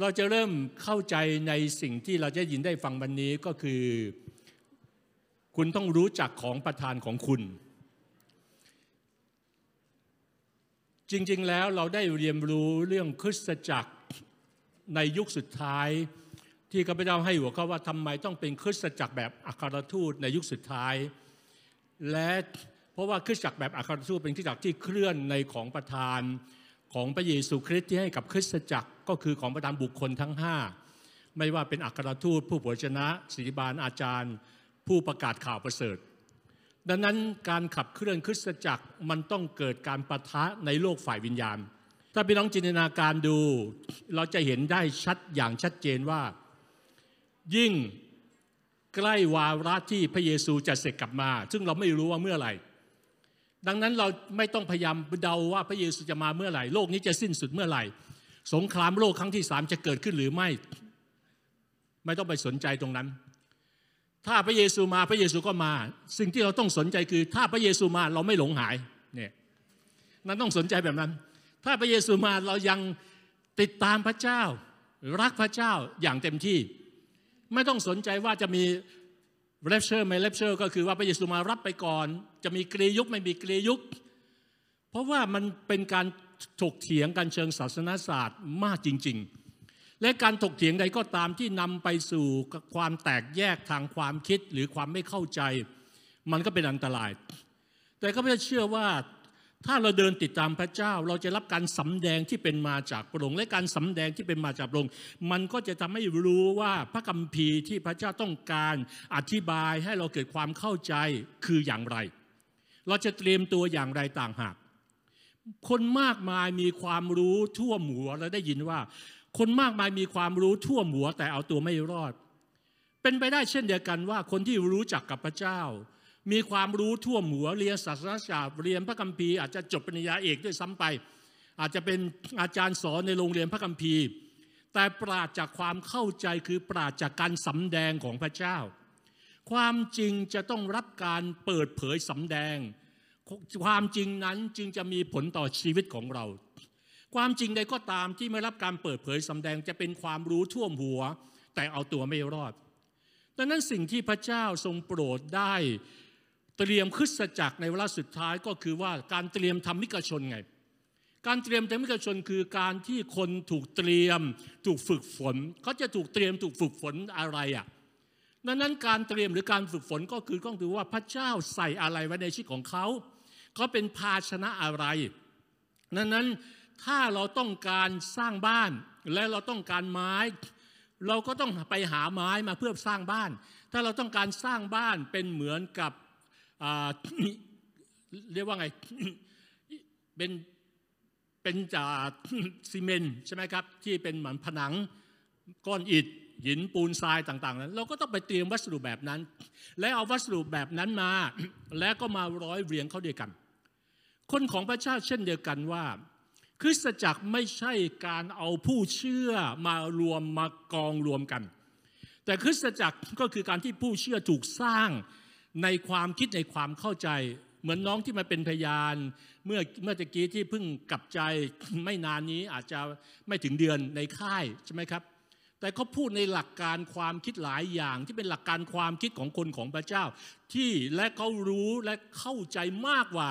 เราจะเริ่มเข้าใจในสิ่งที่เราจะยินได้ฟังวันนี้ก็คือ คุณต้องรู้จักของประธานของคุณ จริงๆแล้วเราได้เรียนรู้เรื่องคริสตจักรในยุคสุดท้าย ที่ข้าพเจ้าให้หัวข้อว่าทำไมต้องเป็นคริสตจักรแบบอัครทูตในยุคสุดท้าย และเพราะว่าคริสตจักรแบบอัครทูตเป็นคริสตจักรที่เคลื่อนในของประธาน ของพระเยซูคริสต์ที่ให้กับคริสตจักรก็คือของประธานบุคคลทั้งห้าไม่ว่าเป็นอัครทูต ผู้เผยชนะศิริบาลอาจารย์ ผู้ประกาศข่าวประเสริฐ ดังนั้นการขับเคลื่อนคริสตจักรมันต้องเกิดการประทะในโลกฝ่ายวิญญาณ ถ้าพี่น้องจินตนาการดู เราจะเห็นได้ชัดอย่างชัดเจนว่า ยิ่งใกล้วาระที่พระเยซูจะเสร็จกลับมา ซึ่งเราไม่รู้ว่าเมื่อไหร่ ดังนั้นเราไม่ต้องพยายามเดาว่าพระเยซูจะมาเมื่อไหร่ โลกนี้จะสิ้นสุดเมื่อไหร่ สงครามโลกครั้งที่สามจะเกิดขึ้นหรือไม่ ไม่ต้องไปสนใจตรงนั้น ถ้าพระเยซูมาพระเยซูก็มา สิ่งที่เราต้องสนใจคือ ถ้าพระเยซูมาเราไม่หลงหายเนี่ยนั้นต้องสนใจแบบนั้น ถ้าพระเยซูมาเรายังติดตามพระเจ้า รักพระเจ้าอย่างเต็มที่ ไม่ต้องสนใจว่าจะมีrapture ไม่ rapture ก็คือว่าพระเยซูมารับไปก่อน จะมีกรียุคไม่มีกรียุค เพราะว่ามันเป็นการถกเถียงกันเชิงศาสนศาสตร์มากจริง ๆ และการถกเถียงใดก็ตามที่นำไปสู่ความแตกแยกทางความคิดหรือความไม่เข้าใจ มันก็เป็นอันตราย แต่ก็ไม่เชื่อว่าถ้าเราเดินติดตามพระเจ้า เราจะรับการสำแดงที่เป็นมาจากพระองค์และการสำแดงที่เป็นมาจากพระองค์มันก็จะทำให้รู้ว่าพระคัมภีร์ที่พระเจ้าต้องการอธิบายให้เราเกิดความเข้าใจคืออย่างไร เราจะเตรียมตัวอย่างไรต่างหาก คนมากมายมีความรู้ทั่วหัวเราได้ยินว่า คนมากมายมีความรู้ทั่วหัวแต่เอาตัวไม่รอด เป็นไปได้เช่นเดียวกันว่าคนที่รู้จักกับพระเจ้า มีความรู้ทั่วหัวเรียนศาสนาศาสตร์เรียนพระคัมภีร์อาจจะจบปริญญาเอกด้วยซ้ำไป อาจจะเป็นอาจารย์สอนในโรงเรียนพระคัมภีร์ แต่ปราดจากความเข้าใจคือปราดจากการสำแดงของพระเจ้า ความจริงจะต้องรับการเปิดเผยสำแดง ความจริงนั้นจึงจะมีผลต่อชีวิตของเรา ความจริงใดก็ตามที่ไม่รับการเปิดเผยสำแดงจะเป็นความรู้ท่วมหัว แต่เอาตัวไม่รอด ดังนั้นสิ่งที่พระเจ้าทรงโปรดได้เตรียมคริสตจักรในเวลาสุดท้ายก็คือว่าการเตรียมทำมิกชนไง การเตรียมทำมิกชนคือการที่คนถูกเตรียม ถูกฝึกฝนเขาจะถูกเตรียมถูกฝึกฝนอะไรอะ ดังนั้นการเตรียมหรือการฝึกฝนก็คือก็คือว่าพระเจ้าใส่อะไรไว้ในชีวิตของเขาเขาเป็นภาชนะอะไรดังนั้นถ้าเราต้องการสร้างบ้านและเราต้องการไม้ เราก็ต้องไปหาไม้มาเพื่อสร้างบ้าน ถ้าเราต้องการสร้างบ้านเป็นเหมือนกับเรียกว่าไงเป็นเป็นจากซีเมนใช่ไหมครับ ที่เป็นเหมือนผนังก้อนอิฐ หินปูนทรายต่างๆนั้น เราก็ต้องไปเตรียมวัสดุแบบนั้น และเอาวัสดุแบบนั้นมา แล้วก็มาร้อยเรียงเข้าด้วยกัน คนของพระเจ้าเช่นเดียวกันว่า คริสตจักรไม่ใช่การเอาผู้เชื่อมารวมมากองรวมกัน แต่คริสตจักรก็คือการที่ผู้เชื่อถูกสร้างในความคิดในความเข้าใจ เหมือนน้องที่มาเป็นพยาน เมื่อเมื่อตะกี้ที่เพิ่งกลับใจไม่นานนี้อาจจะไม่ถึงเดือนในค่ายใช่ไหมครับ แต่เขาพูดในหลักการความคิดหลายอย่าง ที่เป็นหลักการความคิดของคนของพระเจ้า ที่และเขารู้และเข้าใจมากกว่า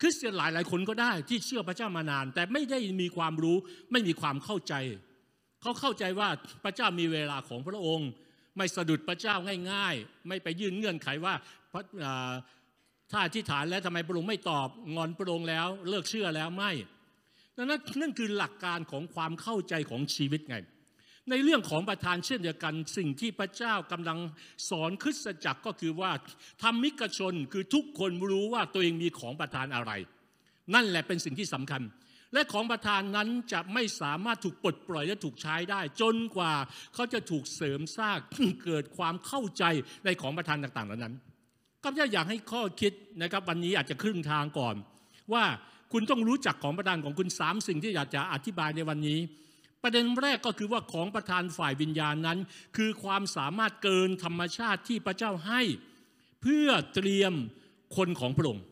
คริสเตียนหลายหลายคนก็ได้ที่เชื่อพระเจ้ามานาน แต่ไม่ได้มีความรู้ไม่มีความเข้าใจ เขาเข้าใจว่าพระเจ้ามีเวลาของพระองค์ ไม่สะดุดพระเจ้าง่าย ๆ ไม่ไปยื่นเงื่อนไขว่าถ้าอธิษฐานแล้วทำไมพระองค์ไม่ตอบงอนพระองค์แล้ว เลิกเชื่อแล้วไม่ดังนั้นนั่นคือหลักการของความเข้าใจของชีวิตไง ในเรื่องของประธานเช่นเดียวกัน สิ่งที่พระเจ้ากำลังสอนคริสตจักรก็คือว่าทำมิกชนคือทุกคนรู้ว่าตัวเองมีของประธานอะไร นั่นแหละเป็นสิ่งที่สำคัญ และของประธานนั้นจะไม่สามารถถูกปลดปล่อยและถูกใช้ได้ จนกว่าเขาจะถูกเสริมสร้างเกิดความเข้าใจในของประธานต่างๆเหล่านั้นก็จะอยากให้ข้อคิดนะครับวันนี้อาจจะครึ่งทางก่อน ว่าคุณต้องรู้จักของประธานของคุณสามสิ่งที่อยากจะอธิบายในวันนี้ ประเด็นแรกก็คือว่าของประธานฝ่ายวิญญาณนั้น คือความสามารถเกินธรรมชาติที่พระเจ้าให้ เพื่อเตรียมคนของพระองค์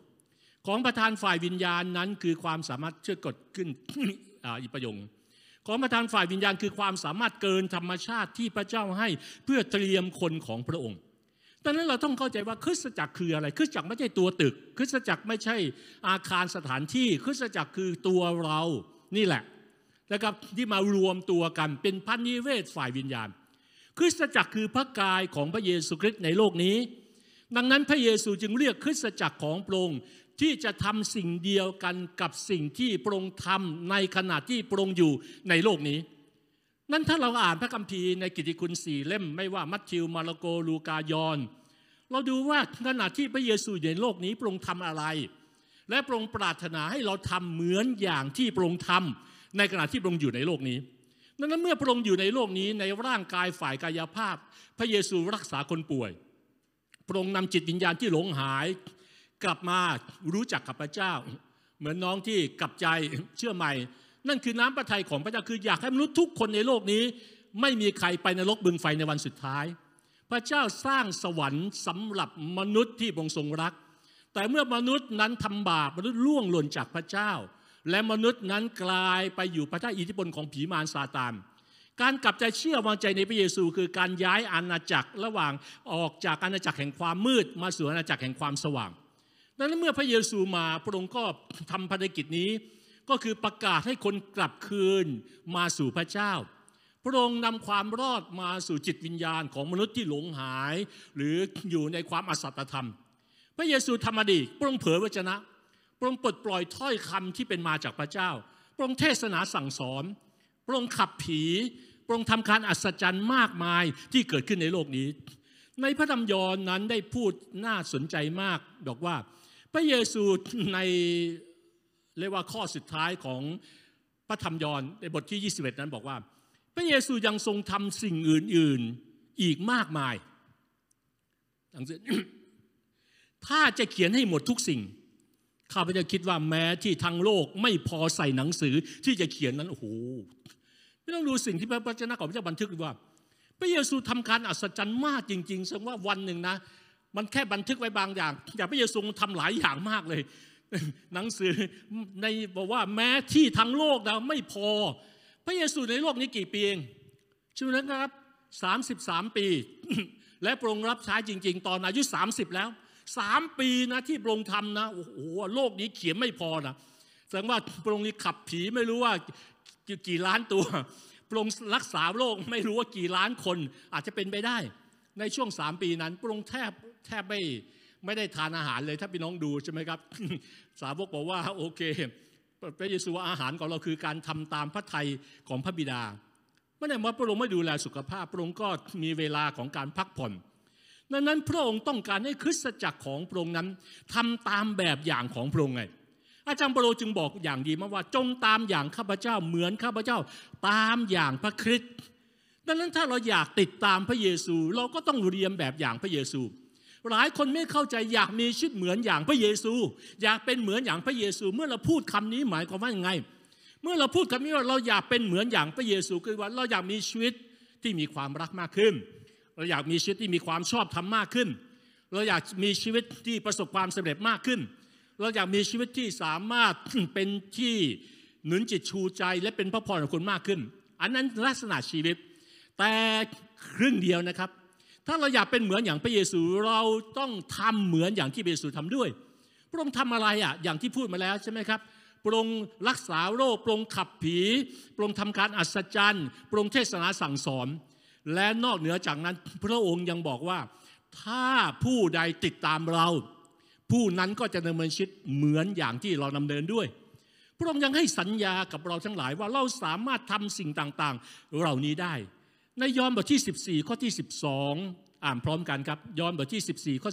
ของประธานฝ่ายวิญญาณนั้น คือความสามารถเชื่อกดขึ้นอีกประโยคของประทานฝ่ายวิญญาณคือความสามารถเกินธรรมชาติที่พระเจ้าให้เพื่อเตรียมคนของพระองค์ดังนั้นเราต้องเข้าใจว่าคริสตจักรคืออะไร คริสตจักรไม่ใช่ตัวตึก คริสตจักรไม่ใช่อาคารสถานที่ คริสตจักรคือตัวเรานี่แหละ นะครับที่มารวมตัวกันเป็นพันนิเวศฝ่ายวิญญาณ คริสตจักรคือพระกายของพระเยซูคริสต์ในโลกนี้ ดังนั้นพระเยซูจึงเรียกคริสตจักรของพระองค์ที่จะทำสิ่งเดียวกันกับสิ่งที่พระองค์ทำในขณะที่พระองค์อยู่ในโลกนี้ นั้นถ้าเราอ่านพระคัมภีร์ในกิตติคุณสี่เล่ม ไม่ว่ามัทธิวมาระโกลูกายอน เราดูว่าขณะที่พระเยซูอยู่ในโลกนี้พระองค์ทำอะไร และพระองค์ปรารถนาให้เราทำเหมือนอย่างที่พระองค์ทำ ในขณะที่พระองค์อยู่ในโลกนี้ดังนั้นเมื่อพระองค์อยู่ในโลกนี้ในร่างกายฝ่ายกายภาพ พระเยซูรักษาคนป่วย พระองค์นำจิตวิญญาณที่หลงหาย กลับมารู้จักกับพระเจ้า เหมือนน้องที่กลับใจเชื่อใหม่ นั่นคือน้ำพระทัยของพระเจ้าคืออยากให้มนุษย์ทุกคนในโลกนี้ ไม่มีใครไปนรกบึงไฟในวันสุดท้าย พระเจ้าสร้างสวรรค์สำหรับมนุษย์ที่พระองค์ทรงรัก แต่เมื่อมนุษย์นั้นทำบาปมนุษย์ล่วงหล่นจากพระเจ้า และมนุษย์นั้นกลายไปอยู่ภายใต้อิทธิพลของผีมารซาตาน การกลับใจเชื่อวางใจในพระเยซู คือการย้ายอาณาจักรระหว่างออกจากอาณาจักรแห่งความมืด มาสู่อาณาจักรแห่งความสว่าง ดังนั้นเมื่อพระเยซูมาพระองค์ก็ทำภารกิจนี้ ก็คือประกาศให้คนกลับคืนมาสู่พระเจ้า พระองค์นำความรอดมาสู่จิตวิญญาณของมนุษย์ที่หลงหาย หรืออยู่ในความอสัตธรรม พระเยซูทำมดีพระองค์เผยวจนะ พระองค์ปลดปล่อยถ้อยคำที่เป็นมาจากพระเจ้า พระองค์เทศนาสั่งสอน พระองค์ขับผี พระองค์ทำการอัศจรรย์มากมายที่เกิดขึ้นในโลกนี้ ในพระธรรมยอห์นนั้นได้พูดน่าสนใจมากบอกว่า พระเยซูในเรียกว่าข้อสุดท้ายของพระธรรมยอห์นในบทที่ 21 นั้นบอกว่า พระเยซูยังทรงทำสิ่งอื่นๆอีกมากมายดังนั้นถ้าจะเขียนให้หมดทุกสิ่ง ข้าพเจ้าคิดว่าแม้ที่ทั้งโลกไม่พอใส่หนังสือที่จะเขียนนั้นโอ้โหไม่ต้องดูสิ่งที่พระวจนะของพระเจ้าบันทึกว่า พระเยซูทำการอัศจรรย์มากจริงๆแสดงว่าวันหนึ่งนะ มันแค่บันทึกไว้บางอย่างอย่างพระเยซูทำหลายอย่างมากเลย หนังสือในบอกว่าแม้ที่ทั้งโลกนะไม่พอ พระเยซูในโลกนี้กี่ปีเองชื่อนะครับ 33 ปี และปรงรับใช้จริง ๆ ตอนอายุ 30 แล้ว สามปีนะที่ปรงทำนะโอ้โหโลกนี้เขียนไม่พอนะแสดงว่าปรงนี้ขับผีไม่รู้ว่ากี่ล้านตัวปรงรักษาโรคไม่รู้ว่ากี่ล้านคน อาจจะเป็นไปได้ ในช่วงสามปีนั้นปรงแทบแทบไม่ไม่ได้ทานอาหารเลยถ้าพี่น้องดูใช่ไหมครับ สาวกบอกว่าโอเคพระเยซูอาหารของเราคือการทำตามพระทัยของพระบิดาไม่ได้ว่าพระองค์ไม่ดูแลสุขภาพพระองค์ก็มีเวลาของการพักผ่อน ดังนั้นพระองค์ต้องการให้คริสตจักรของพระองค์นั้นทำตามแบบอย่างของพระองค์ไงอาจารย์เปโลจึงบอกอย่างดีมาว่า จงตามอย่างข้าพเจ้าเหมือนข้าพเจ้า ตามอย่างพระคริสต์ดังนั้นถ้าเราอยากติดตามพระเยซู เราก็ต้องเรียนแบบอย่างพระเยซู หลายคนไม่เข้าใจอยากมีชีวิตเหมือนอย่างพระเยซู อยากเป็นเหมือนอย่างพระเยซู เมื่อเราพูดคำนี้หมายความว่ายังไง เมื่อเราพูดคำนี้ว่าเราอยากเป็นเหมือนอย่างพระเยซูคือว่าเราอยากมีชีวิตที่มีความรักมากขึ้น เราอยากมีชีวิตที่มีความชอบธรรมมากขึ้น เราอยากมีชีวิตที่ประสบความสำเร็จมากขึ้น เราอยากมีชีวิตที่สามารถเป็นที่หนุนจิตชูใจและเป็นพระพรของคนมากขึ้น อันนั้นลักษณะชีวิต แต่ครึ่งเดียวนะครับ ถ้าเราอยากเป็นเหมือนอย่างพระเยซูเราต้องทำเหมือนอย่างที่พระเยซูทำด้วย พระองค์ทำอะไรอะอย่างที่พูดมาแล้วใช่ไหมครับพระองค์รักษาโรคพระองค์ขับผีพระองค์ทำการอัศจรรย์พระองค์เทศนาสั่งสอน และนอกเหนือจากนั้นพระองค์ยังบอกว่า ถ้าผู้ใดติดตามเรา ผู้นั้นก็จะดำเนินชีวิตเหมือนอย่างที่เราดำเนินด้วย พระองค์ยังให้สัญญากับเราทั้งหลายว่าเราสามารถทำสิ่งต่างๆ เหล่านี้ได้ ในยอห์นบทที่ 14 ข้อที่ 12 อ่านพร้อมกันครับ ยอห์นบทที่ 14 ข้อ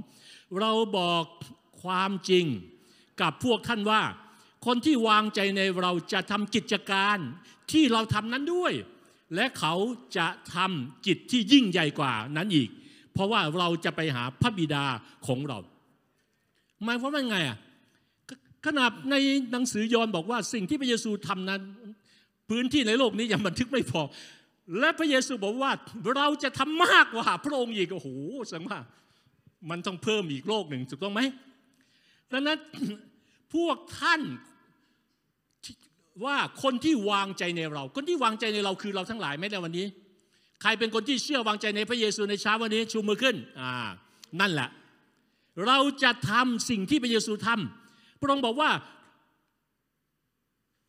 12 เราบอกความจริงกับพวกท่านว่า คนที่วางใจในเราจะทำกิจการที่เราทำนั้นด้วย และเขาจะทำกิจที่ยิ่งใหญ่กว่านั้นอีก เพราะว่าเราจะไปหาพระบิดาของเราหมายความว่าไงอะขนาดในหนังสือยอห์นบอกว่าสิ่งที่พระเยซูทำนั้น พื้นที่ในโลกนี้ยังบันทึกไม่พอ และพระเยซูบอกว่าเราจะทำมากกว่าพระองค์อีกโอ้โหสังว่ามันต้องเพิ่มอีกโลกหนึ่งถูกต้องไหมดังนั้นพวกท่าน ว่าคนที่วางใจในเรา คนที่วางใจในเราคือเราทั้งหลายไหมในวันนี้ ใครเป็นคนที่เชื่อวางใจในพระเยซูในเช้าวันนี้ชูมือขึ้นอ่านั่นแหละ เราจะทำสิ่งที่พระเยซูทำพระองค์บอกว่า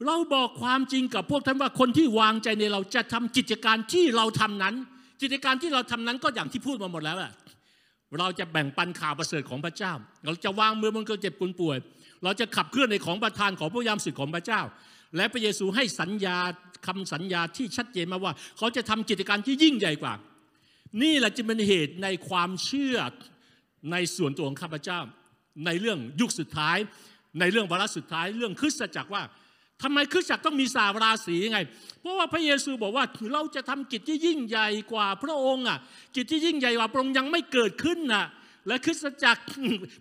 เราบอกความจริงกับพวกท่านว่าคนที่วางใจในเราจะทำกิจการที่เราทำนั้น กิจการที่เราทำนั้นก็อย่างที่พูดมาหมดแล้วอะเราจะแบ่งปันข่าวประเสริฐของพระเจ้า เราจะวางมือบนคนเจ็บคนป่วย เราจะขับเคลื่อนในของประทานของพระยามสิทธิ์ของพระเจ้า และพระเยซูให้สัญญาคำสัญญาที่ชัดเจนมาว่า เขาจะทำกิจการที่ยิ่งใหญ่กว่า นี่แหละจะเป็นเหตุในความเชื่อในส่วนตัวของข้าพเจ้า ในเรื่องยุคสุดท้าย ในเรื่องวาระสุดท้าย เรื่องคริสตจักรว่าทำไมคริสตจักรต้องมีสาราศีไง เพราะว่าพระเยซูบอกว่าเราจะทำกิจที่ยิ่งใหญ่กว่าพระองค์อะกิจที่ยิ่งใหญ่กว่าพระองค์ยังไม่เกิดขึ้นน่ะและคริสตจักร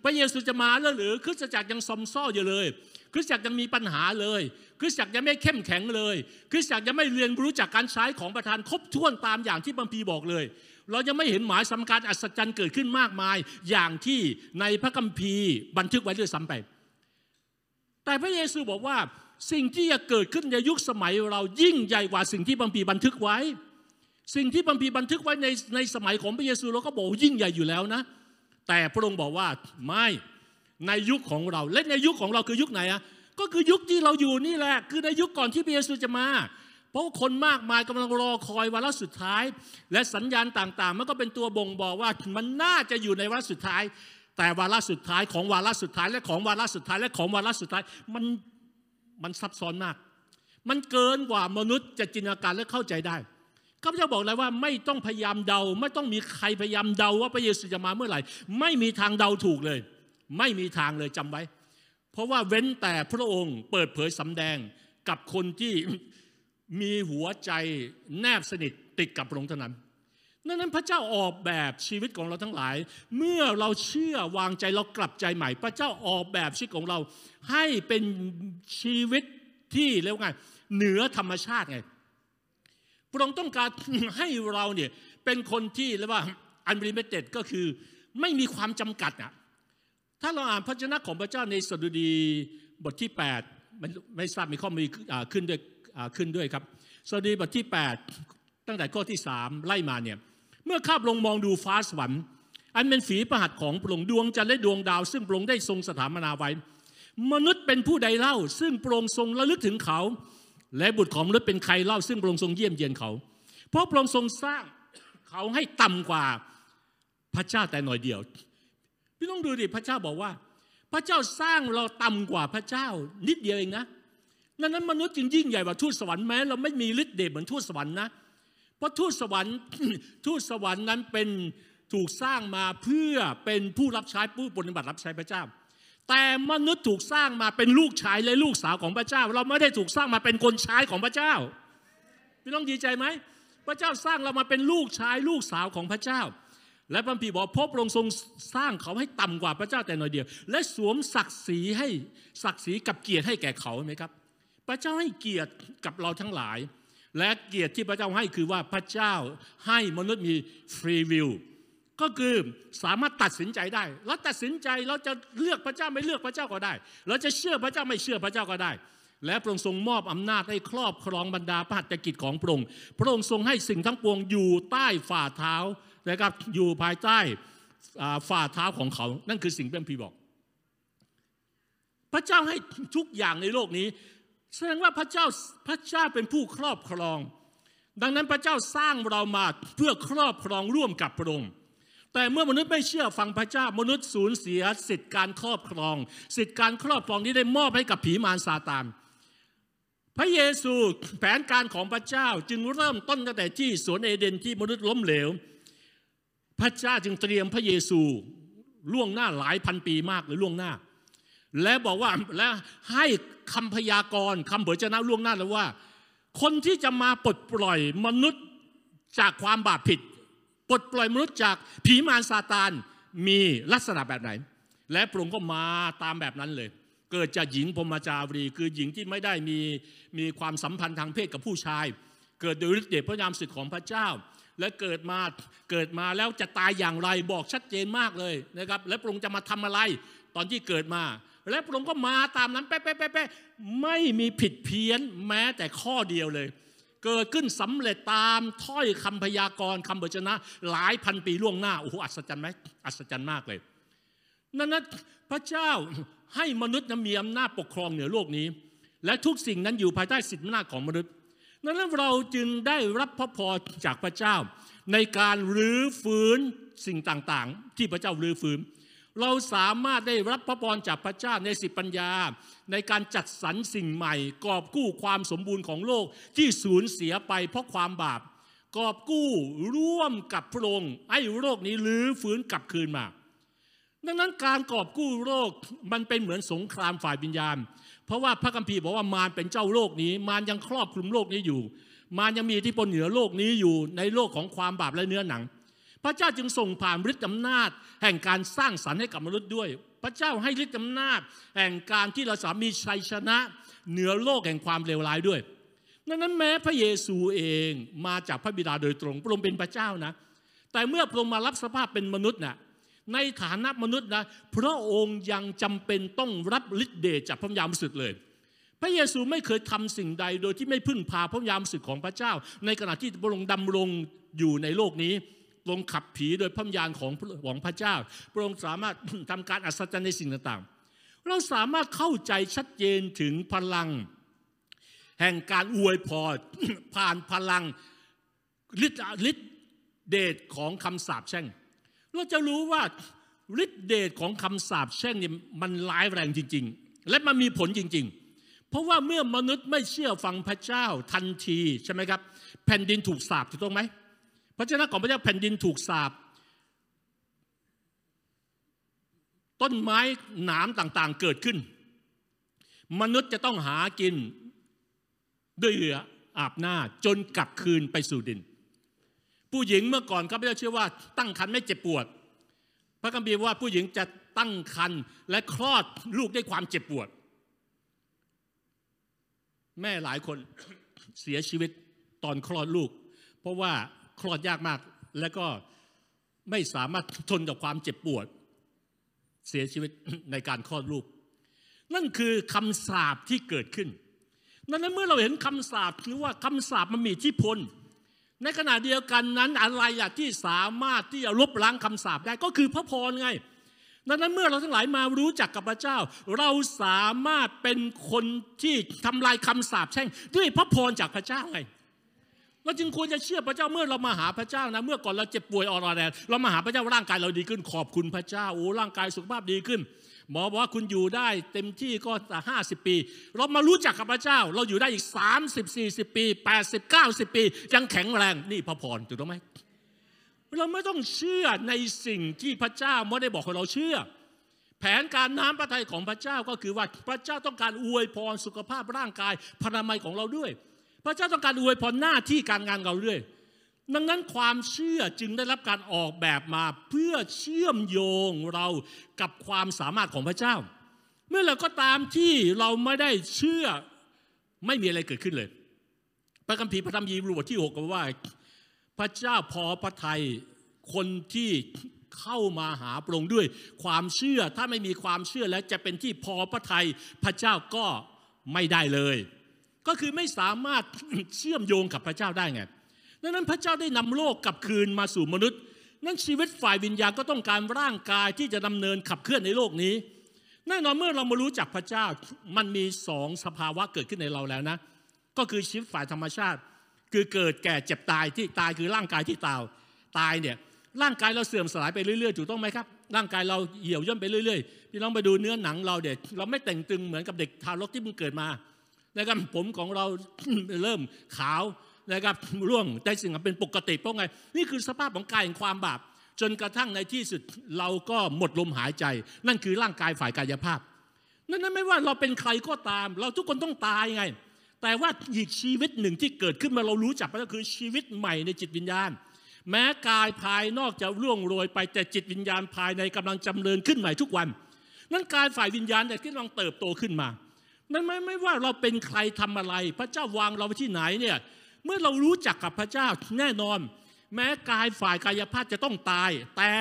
พระเยซูจะมาแล้วหรือคริสตจักรยังซอมซ่ออยู่เลย คริสตจักรยังมีปัญหาเลย คริสตจักรยังไม่เข้มแข็งเลย คริสตจักรยังไม่เรียนรู้จากการใช้ของประธานครบถ้วนตามอย่างที่บัมพีบอกเลย เรายังไม่เห็นหมายสำคัญอัศจรรย์เกิดขึ้นมากมาย อย่างที่ในพระคัมภีร์บันทึกไว้ด้วยซ้ำไป แต่พระเยซูบอกว่าสิ่งที่จะเกิดขึ้นในยุคสมัยเรายิ่งใหญ่กว่าสิ่งที่บัมพีบันทึกไว้ สิ่งที่บัมพีบันทึกไว้ในในสมัยของพระเยซูเราก็บอกยิ่งใหญ่อยู่แล้วนะ แต่พระองค์บอกว่าไม่ในยุคของเราและในยุคของเราคือยุคไหนอะ ก็คือยุคที่เราอยู่นี่แหละ คือในยุคก่อนที่พระเยซูจะมา เพราะคนมากมายกำลังรอคอยวาระสุดท้าย และสัญญาณต่างๆ มันก็เป็นตัวบ่งบอกว่ามันน่าจะอยู่ในวาระสุดท้าย แต่วาระสุดท้ายของวาระสุดท้ายและของวาระสุดท้ายและของวาระสุดท้ายมันมันซับซ้อนมาก มันเกินกว่ามนุษย์จะจินตนาการและเข้าใจได้ข้าพเจ้าบอกเลยว่าไม่ต้องพยายามเดา ไม่ต้องมีใครพยายามเดาว่าพระเยซูจะมาเมื่อไหร่ ไม่มีทางเดาถูกเลย ไม่มีทางเลยจำไว้ เพราะว่าเว้นแต่พระองค์เปิดเผยสำแดงกับคนที่มีหัวใจแนบสนิทติดกับพระองค์เท่านั้นดังนั้นพระเจ้าออกแบบชีวิตของเราทั้งหลาย เมื่อเราเชื่อวางใจเรากลับใจใหม่ พระเจ้าออกแบบชีวิตของเรา ให้เป็นชีวิตที่เรียกว่าไงเหนือธรรมชาติไงพระองค์ต้องการให้เราเนี่ยเป็นคนที่เรียกว่าอันบริเมตเต็ดก็คือไม่มีความจำกัดอะ ถ้าเราอ่านพระเจ้าของพระเจ้าในสดุดีบทที่8ไม่ไม่ทราบมีข้อมีขึ้นด้วยขึ้นด้วยครับสดุดีบทที่ 8 ตั้งแต่ข้อที่ 3 ไล่มาเนี่ยเมื่อข้าพลงมองดูฟ้าสวรรค์อันเป็นฝีประหัตของพระองค์ดวงจันทร์และดวงดาว ซึ่งพระองค์ได้ทรงสถาปนาไว้ มนุษย์เป็นผู้ใดเล่า ซึ่งพระองค์ทรงระลึกถึงเขา และบุตรของมนุษย์เป็นใครเล่า ซึ่งพระองค์ทรงเยี่ยมเยียนเขา เพราะพระองค์ทรงสร้างเขาให้ต่ำกว่าพระเจ้าแต่หน่อยเดียว พี่ต้องดูดิพระเจ้าบอกว่า พระเจ้าสร้างเราต่ำกว่าพระเจ้า นิดเดียวเองนะดังนั้นมนุษย์จึงยิ่งใหญ่กว่าทูตสวรรค์แม้เราไม่มีฤทธิ์เดชเหมือนทูตสวรรค์นะเพราะทูตสวรรค์ทูตสวรรค์นั้นเป็นถูกสร้างมาเพื่อเป็นผู้รับใช้ผู้ปฏิบัติรับใช้พระเจ้า แต่มนุษย์ถูกสร้างมาเป็นลูกชายและลูกสาวของพระเจ้า เราไม่ได้ถูกสร้างมาเป็นคนใช้ของพระเจ้าพี่น้องดีใจไหมพระเจ้าสร้างเรามาเป็นลูกชายลูกสาวของพระเจ้า และพระพีบอกพบพระองค์ทรงสร้างเขาให้ต่ำกว่าพระเจ้าแต่หน่อยเดียว และสวมศักดิ์ศรีให้ศักดิ์ศรีกับเกียรติให้แก่เขาไหมครับ พระเจ้าให้เกียรติกับเราทั้งหลาย และเกียรติที่พระเจ้าให้คือว่าพระเจ้าให้มนุษย์มีฟรีวิลก็คือสามารถตัดสินใจได้เราตัดสินใจเราจะเลือกพระเจ้าไม่เลือกพระเจ้าก็ได้ เราจะเชื่อพระเจ้าไม่เชื่อพระเจ้าก็ได้ และพระองค์ทรงมอบอำนาจให้ครอบครองบรรดาพระหัตถกิจของพระองค์พระองค์ทรงให้สิ่งทั้งปวงอยู่ใต้ฝ่าเท้า นะครับอยู่ภายใต้ฝ่าเท้าของเขา นั่นคือสิ่งที่พีบอก พระเจ้าให้ทุกอย่างในโลกนี้ แสดงว่าพระเจ้าพระเจ้าเป็นผู้ครอบครอง ดังนั้นพระเจ้าสร้างเรามาเพื่อครอบครองร่วมกับพระองค์แต่เมื่อมนุษย์ไม่เชื่อฟังพระเจ้ามนุษย์สูญเสียสิทธิการครอบครอง สิทธิการครอบครองที่ได้มอบให้กับผีมารซาตานพระเยซูแผนการของพระเจ้าจึงเริ่มต้นตั้งแต่ที่สวนเอเดนที่มนุษย์ล้มเหลว พระเจ้าจึงเตรียมพระเยซูล่วงหน้าหลายพันปีมากหรือล่วงหน้า และบอกว่าและให้คำพยากรณ์คำเผยชนะล่วงหน้าแล้วว่า คนที่จะมาปลดปล่อยมนุษย์จากความบาปผิด ปลดปล่อยมนุษย์จากผีมารซาตานมีลักษณะแบบไหน และพระองค์ก็มาตามแบบนั้นเลย เกิดจากหญิงพมจารีคือหญิงที่ไม่ได้มีมีความสัมพันธ์ทางเพศกับผู้ชาย เกิดโดยฤทธิ์เดชพระนามสิทธิ์ของพระเจ้า และเกิดมาเกิดมาแล้วจะตายอย่างไรบอกชัดเจนมากเลยนะครับ และพระองค์จะมาทำอะไร ตอนที่เกิดมา และพระองค์ก็มาตามนั้นแป๊ะแป๊ะแป๊ะแป๊ะไม่มีผิดเพี้ยนแม้แต่ข้อเดียวเลย เกิดขึ้นสำเร็จตามถ้อยคำพยากรณ์คำเบชนะ หลายพันปีล่วงหน้าโอ้โหอัศจรรย์ไหมอัศจรรย์มากเลยนั่นนะพระเจ้าให้มนุษย์นั้นมีอำนาจปกครองเหนือโลกนี้ และทุกสิ่งนั้นอยู่ภายใต้สิทธิอำนาจของมนุษย์ นั้นเราจึงได้รับพระพรจากพระเจ้า ในการรื้อฟื้นสิ่งต่างๆ ที่พระเจ้ารื้อฟื้น เราสามารถได้รับพระพรจากพระเจ้าในสติปัญญา ในการจัดสรรสิ่งใหม่ กอบกู้ความสมบูรณ์ของโลกที่สูญเสียไปเพราะความบาป กอบกู้ร่วมกับพระองค์ให้โลกนี้รื้อฟื้นกลับคืนมาดังนั้นการกอบกู้โลกมันเป็นเหมือนสงครามฝ่ายวิญญาณ เพราะว่าพระคัมภีร์บอกว่ามารเป็นเจ้าโลกนี้ มารยังครอบคลุมโลกนี้อยู่ มารยังมีอิทธิพลเหนือโลกนี้อยู่ในโลกของความบาปและเนื้อหนัง พระเจ้าจึงส่งผ่านฤทธิ์อำนาจ แห่งการสร้างสรรค์ให้กับมนุษย์ด้วย พระเจ้าให้ฤทธิ์อำนาจ แห่งการที่เราสามีชัยชนะ เหนือโลกแห่งความเลวร้ายด้วยดังนั้นแม้พระเยซูเองมาจากพระบิดาโดยตรงพระองค์เป็นพระเจ้านะ แต่เมื่อพระองค์มารับสภาพเป็นมนุษย์น่ะ ในฐานะมนุษย์นะพระองค์ยังจำเป็นต้องรับฤทธิ์เดชจากพระยามสุดเลย พระเยซูไม่เคยทำสิ่งใดโดยที่ไม่พึ่งพาพระยามสุดของพระเจ้า ในขณะที่พระองค์ดำรงอยู่ในโลกนี้พรงขับผีโดยพระญาณของของพระเจ้า พระองค์สามารถทำการอัศจรรย์ในสิ่งต่างๆ เราสามารถเข้าใจชัดเจนถึงพลัง แห่งการอวยพรผ่านพลังฤทธิ์เดชของคำสาปแช่ง เราจะรู้ว่าฤทธิ์เดชของคำสาปแช่งเนี่ยมันร้ายแรงจริง ๆ และมันมีผลจริง ๆ เพราะว่าเมื่อมนุษย์ไม่เชื่อฟังพระเจ้าทันทีใช่ไหมครับ แผ่นดินถูกสาปถูกต้องไหมพระเจ้าของพระเจ้าแผ่นดินถูกสาปต้นไม้หนามต่างๆเกิดขึ้น มนุษย์จะต้องหากินด้วยเหงื่ออาบหน้าจนกลับคืนไปสู่ดิน ผู้หญิงเมื่อก่อนข้าพเจ้าเชื่อว่า ตั้งครรภ์ไม่เจ็บปวด พระคัมภีร์ว่าผู้หญิงจะตั้งครรภ์และคลอดลูกด้วยความเจ็บปวด แม่หลายคนเสียชีวิตตอนคลอดลูก เพราะว่าคลอดยากมากและก็ไม่สามารถทนกับความเจ็บปวด เสียชีวิตในการคลอดลูก นั่นคือคำสาปที่เกิดขึ้นดังนั้นเมื่อเราเห็นคำสาปคือว่าคำสาปมันมีที่พล ในขณะเดียวกันนั้นอะไรอะที่สามารถที่จะลบล้างคำสาปได้ก็คือพระพรไงดังนั้นเมื่อเราทั้งหลายมารู้จักกับพระเจ้า เราสามารถเป็นคนที่ทำลายคำสาปแช่ง ด้วยพระพรจากพระเจ้าไงเราจึงควรจะเชื่อพระเจ้าเมื่อเรามาหาพระเจ้านะเมื่อก่อนเราเจ็บป่วยอรอนแรเรามาหาพระเจ้าร่างกายเราดีขึ้นขอบคุณพระเจ้าโอ้ร่างกายสุขภาพดีขึ้น หมอบอกว่าคุณอยู่ได้เต็มที่ก็ห้าสิบปี เรามารู้จักกับพระเจ้า เราอยู่ได้อีกสามสิบสี่สิบปีแปดสิบเก้าสิบปี ยังแข็งแรงนี่พระพรถูกต้องไหมเราไม่ต้องเชื่อในสิ่งที่พระเจ้าไม่ได้บอกให้เราเชื่อ แผนการน้ำพระทัยของพระเจ้าก็คือว่าพระเจ้าต้องการอวยพรสุขภาพร่างกายพนามัยของเราด้วย พระเจ้าต้องการอวยพรหน้าที่การงานเราด้วย ดังนั้นความเชื่อจึงได้รับการออกแบบมาเพื่อเชื่อมโยงเรากับความสามารถของพระเจ้า เมื่อเราก็ตามที่เราไม่ได้เชื่อไม่มีอะไรเกิดขึ้นเลย พระคัมภีร์พระธรรมยีบรูบทที่ 6ก็ว่า พระเจ้าพอพระทัยคนที่เข้ามาหาพระองค์ด้วยความเชื่อถ้าไม่มีความเชื่อแล้วจะเป็นที่พอพระทัยพระเจ้าก็ไม่ได้เลย ก็คือไม่สามารถเชื่อมโยงกับพระเจ้าได้ไง ดังนั้นพระเจ้าได้นำโลกกลับคืนมาสู่มนุษย์ นั้นชีวิตฝ่ายวิญญาณก็ต้องการร่างกายที่จะดำเนินขับเคลื่อนในโลกนี้ แน่นอนเมื่อเรามารู้จักพระเจ้ามันมีสองสภาวะเกิดขึ้นในเราแล้วนะ ก็คือชีวิตฝ่ายธรรมชาติ คือเกิดแก่เจ็บตายที่ตายคือร่างกายที่ตายตายเนี่ยร่างกายเราเสื่อมสลายไปเรื่อยๆถูกต้องไหมครับร่างกายเราเหี่ยวย่นไปเรื่อยๆ พี่น้องไปดูเนื้อหนังเราเด็กเราไม่แต่งตึงเหมือนกับเด็กทารกที่เพิ่งเกิดมานะครับผมของเราเริ่มขาว นะครับร่วงแต่สิ่งเป็นปกติเพราะไง นี่คือสภาพของกายแห่งความบาป จนกระทั่งในที่สุดเราก็หมดลมหายใจ นั่นคือร่างกายฝ่ายกายภาพนั่นไม่ว่าเราเป็นใครก็ตาม เราทุกคนต้องตายไง แต่ว่าอีกชีวิตหนึ่งที่เกิดขึ้นมาเรารู้จักก็คือชีวิตใหม่ในจิตวิญญาณ แม้กายภายนอกจะร่วงโรยไปแต่จิตวิญญาณภายในกำลังจำเริญขึ้นใหม่ทุกวัน นั่นกายฝ่ายวิญญาณเนี่ที่กำลังเติบโตขึ้นมา นั่นไม่ไม่ว่าเราเป็นใครทำอะไร พระเจ้าวางเราไว้ที่ไหนเนี่ย เมื่อเรารู้จักกับพระเจ้าแน่นอน แม้กายฝ่ายกายภาพจะต้องตาย แต่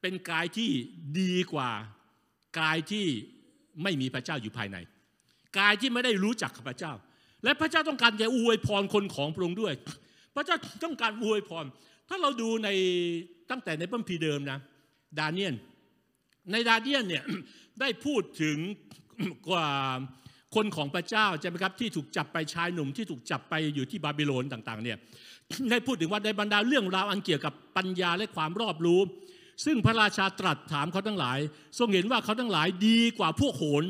เป็นกายที่ดีกว่ากายที่ไม่มีพระเจ้าอยู่ภายใน กายที่ไม่ได้รู้จักพระเจ้า และพระเจ้าต้องการจะอวยพรคนของพระองค์ด้วย พระเจ้าต้องการอวยพร ถ้าเราดูในตั้งแต่ในพระคัมภีร์เดิมนะ ดาเนียน ในดาเนียนเนี่ยได้พูดถึงกว่า คนของพระเจ้าใช่ไหมครับที่ถูกจับไปชายหนุ่มที่ถูกจับไปอยู่ที่บาบิโลนต่างๆเนี่ยได้พูดถึงว่าในบรรดาเรื่องราวอันเกี่ยวกับปัญญาและความรอบรู้ ซึ่งพระราชาตรัสถามเขาทั้งหลาย ทรงเห็นว่าเขาทั้งหลายดีกว่าพวกโหน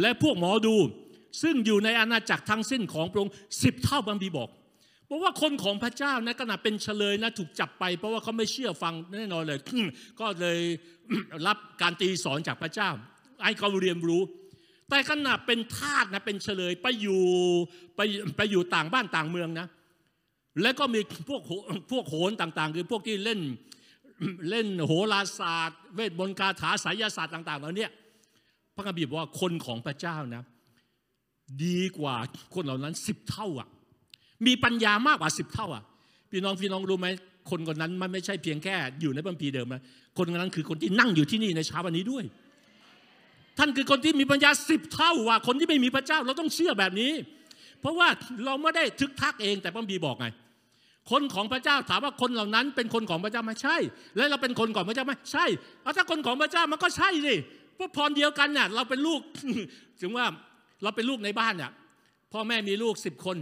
และพวกหมอดู ซึ่งอยู่ในอาณาจักรทั้งสิ้นของพระองค์สิบเท่าบัมพีบอกเพราะว่าคนของพระเจ้านะขณะเป็นเฉลยนะถูกจับไปเพราะว่าเขาไม่เชื่อฟังแน่นอนเลย ก็เลยรับการตีสอนจากพระเจ้าให้เขาเรียนรู้ แต่ขณะเป็นทาสนะเป็นเฉลยไปอยู่ไปไปอยู่ต่างบ้านต่างเมืองนะ แล้วก็มีพวกพวกโหนต่างๆ คือพวกที่เล่นเล่นโหราศาสตร์ เวทมนต์คาถาไสยศาสตร์ต่างๆเหล่านี้พระคัมภีร์บอกว่าคนของพระเจ้านะ ดีกว่าคนเหล่านั้นสิบเท่าอะ มีปัญญามากกว่าสิบเท่าอะพี่น้องพี่น้องรู้ไหมคนคนนั้นมันไม่ใช่เพียงแค่อยู่ในพระคัมภีเดิมนะคนคนนั้นคือคนที่นั่งอยู่ที่นี่ในเช้าวันนี้ด้วย ท่านคือคนที่มีปัญญาสิบเท่าว่าคนที่ไม่มีพระเจ้าเราต้องเชื่อแบบนี้ เพราะว่าเราไม่ได้ทึกทักเองแต่พระคัมภีบอกไง คนของพระเจ้าถามว่าคนเหล่านั้นเป็นคนของพระเจ้าไหมใช่ และเราเป็นคนของพระเจ้าไหมใช่เอาถ้าคนของพระเจ้ามันก็ใช่สิเพราะพรเดียวกันเนี่ยเราเป็นลูกถึงว่าเราเป็นลูกในบ้านเนี่ยพ่อแม่มีลูกสิบคน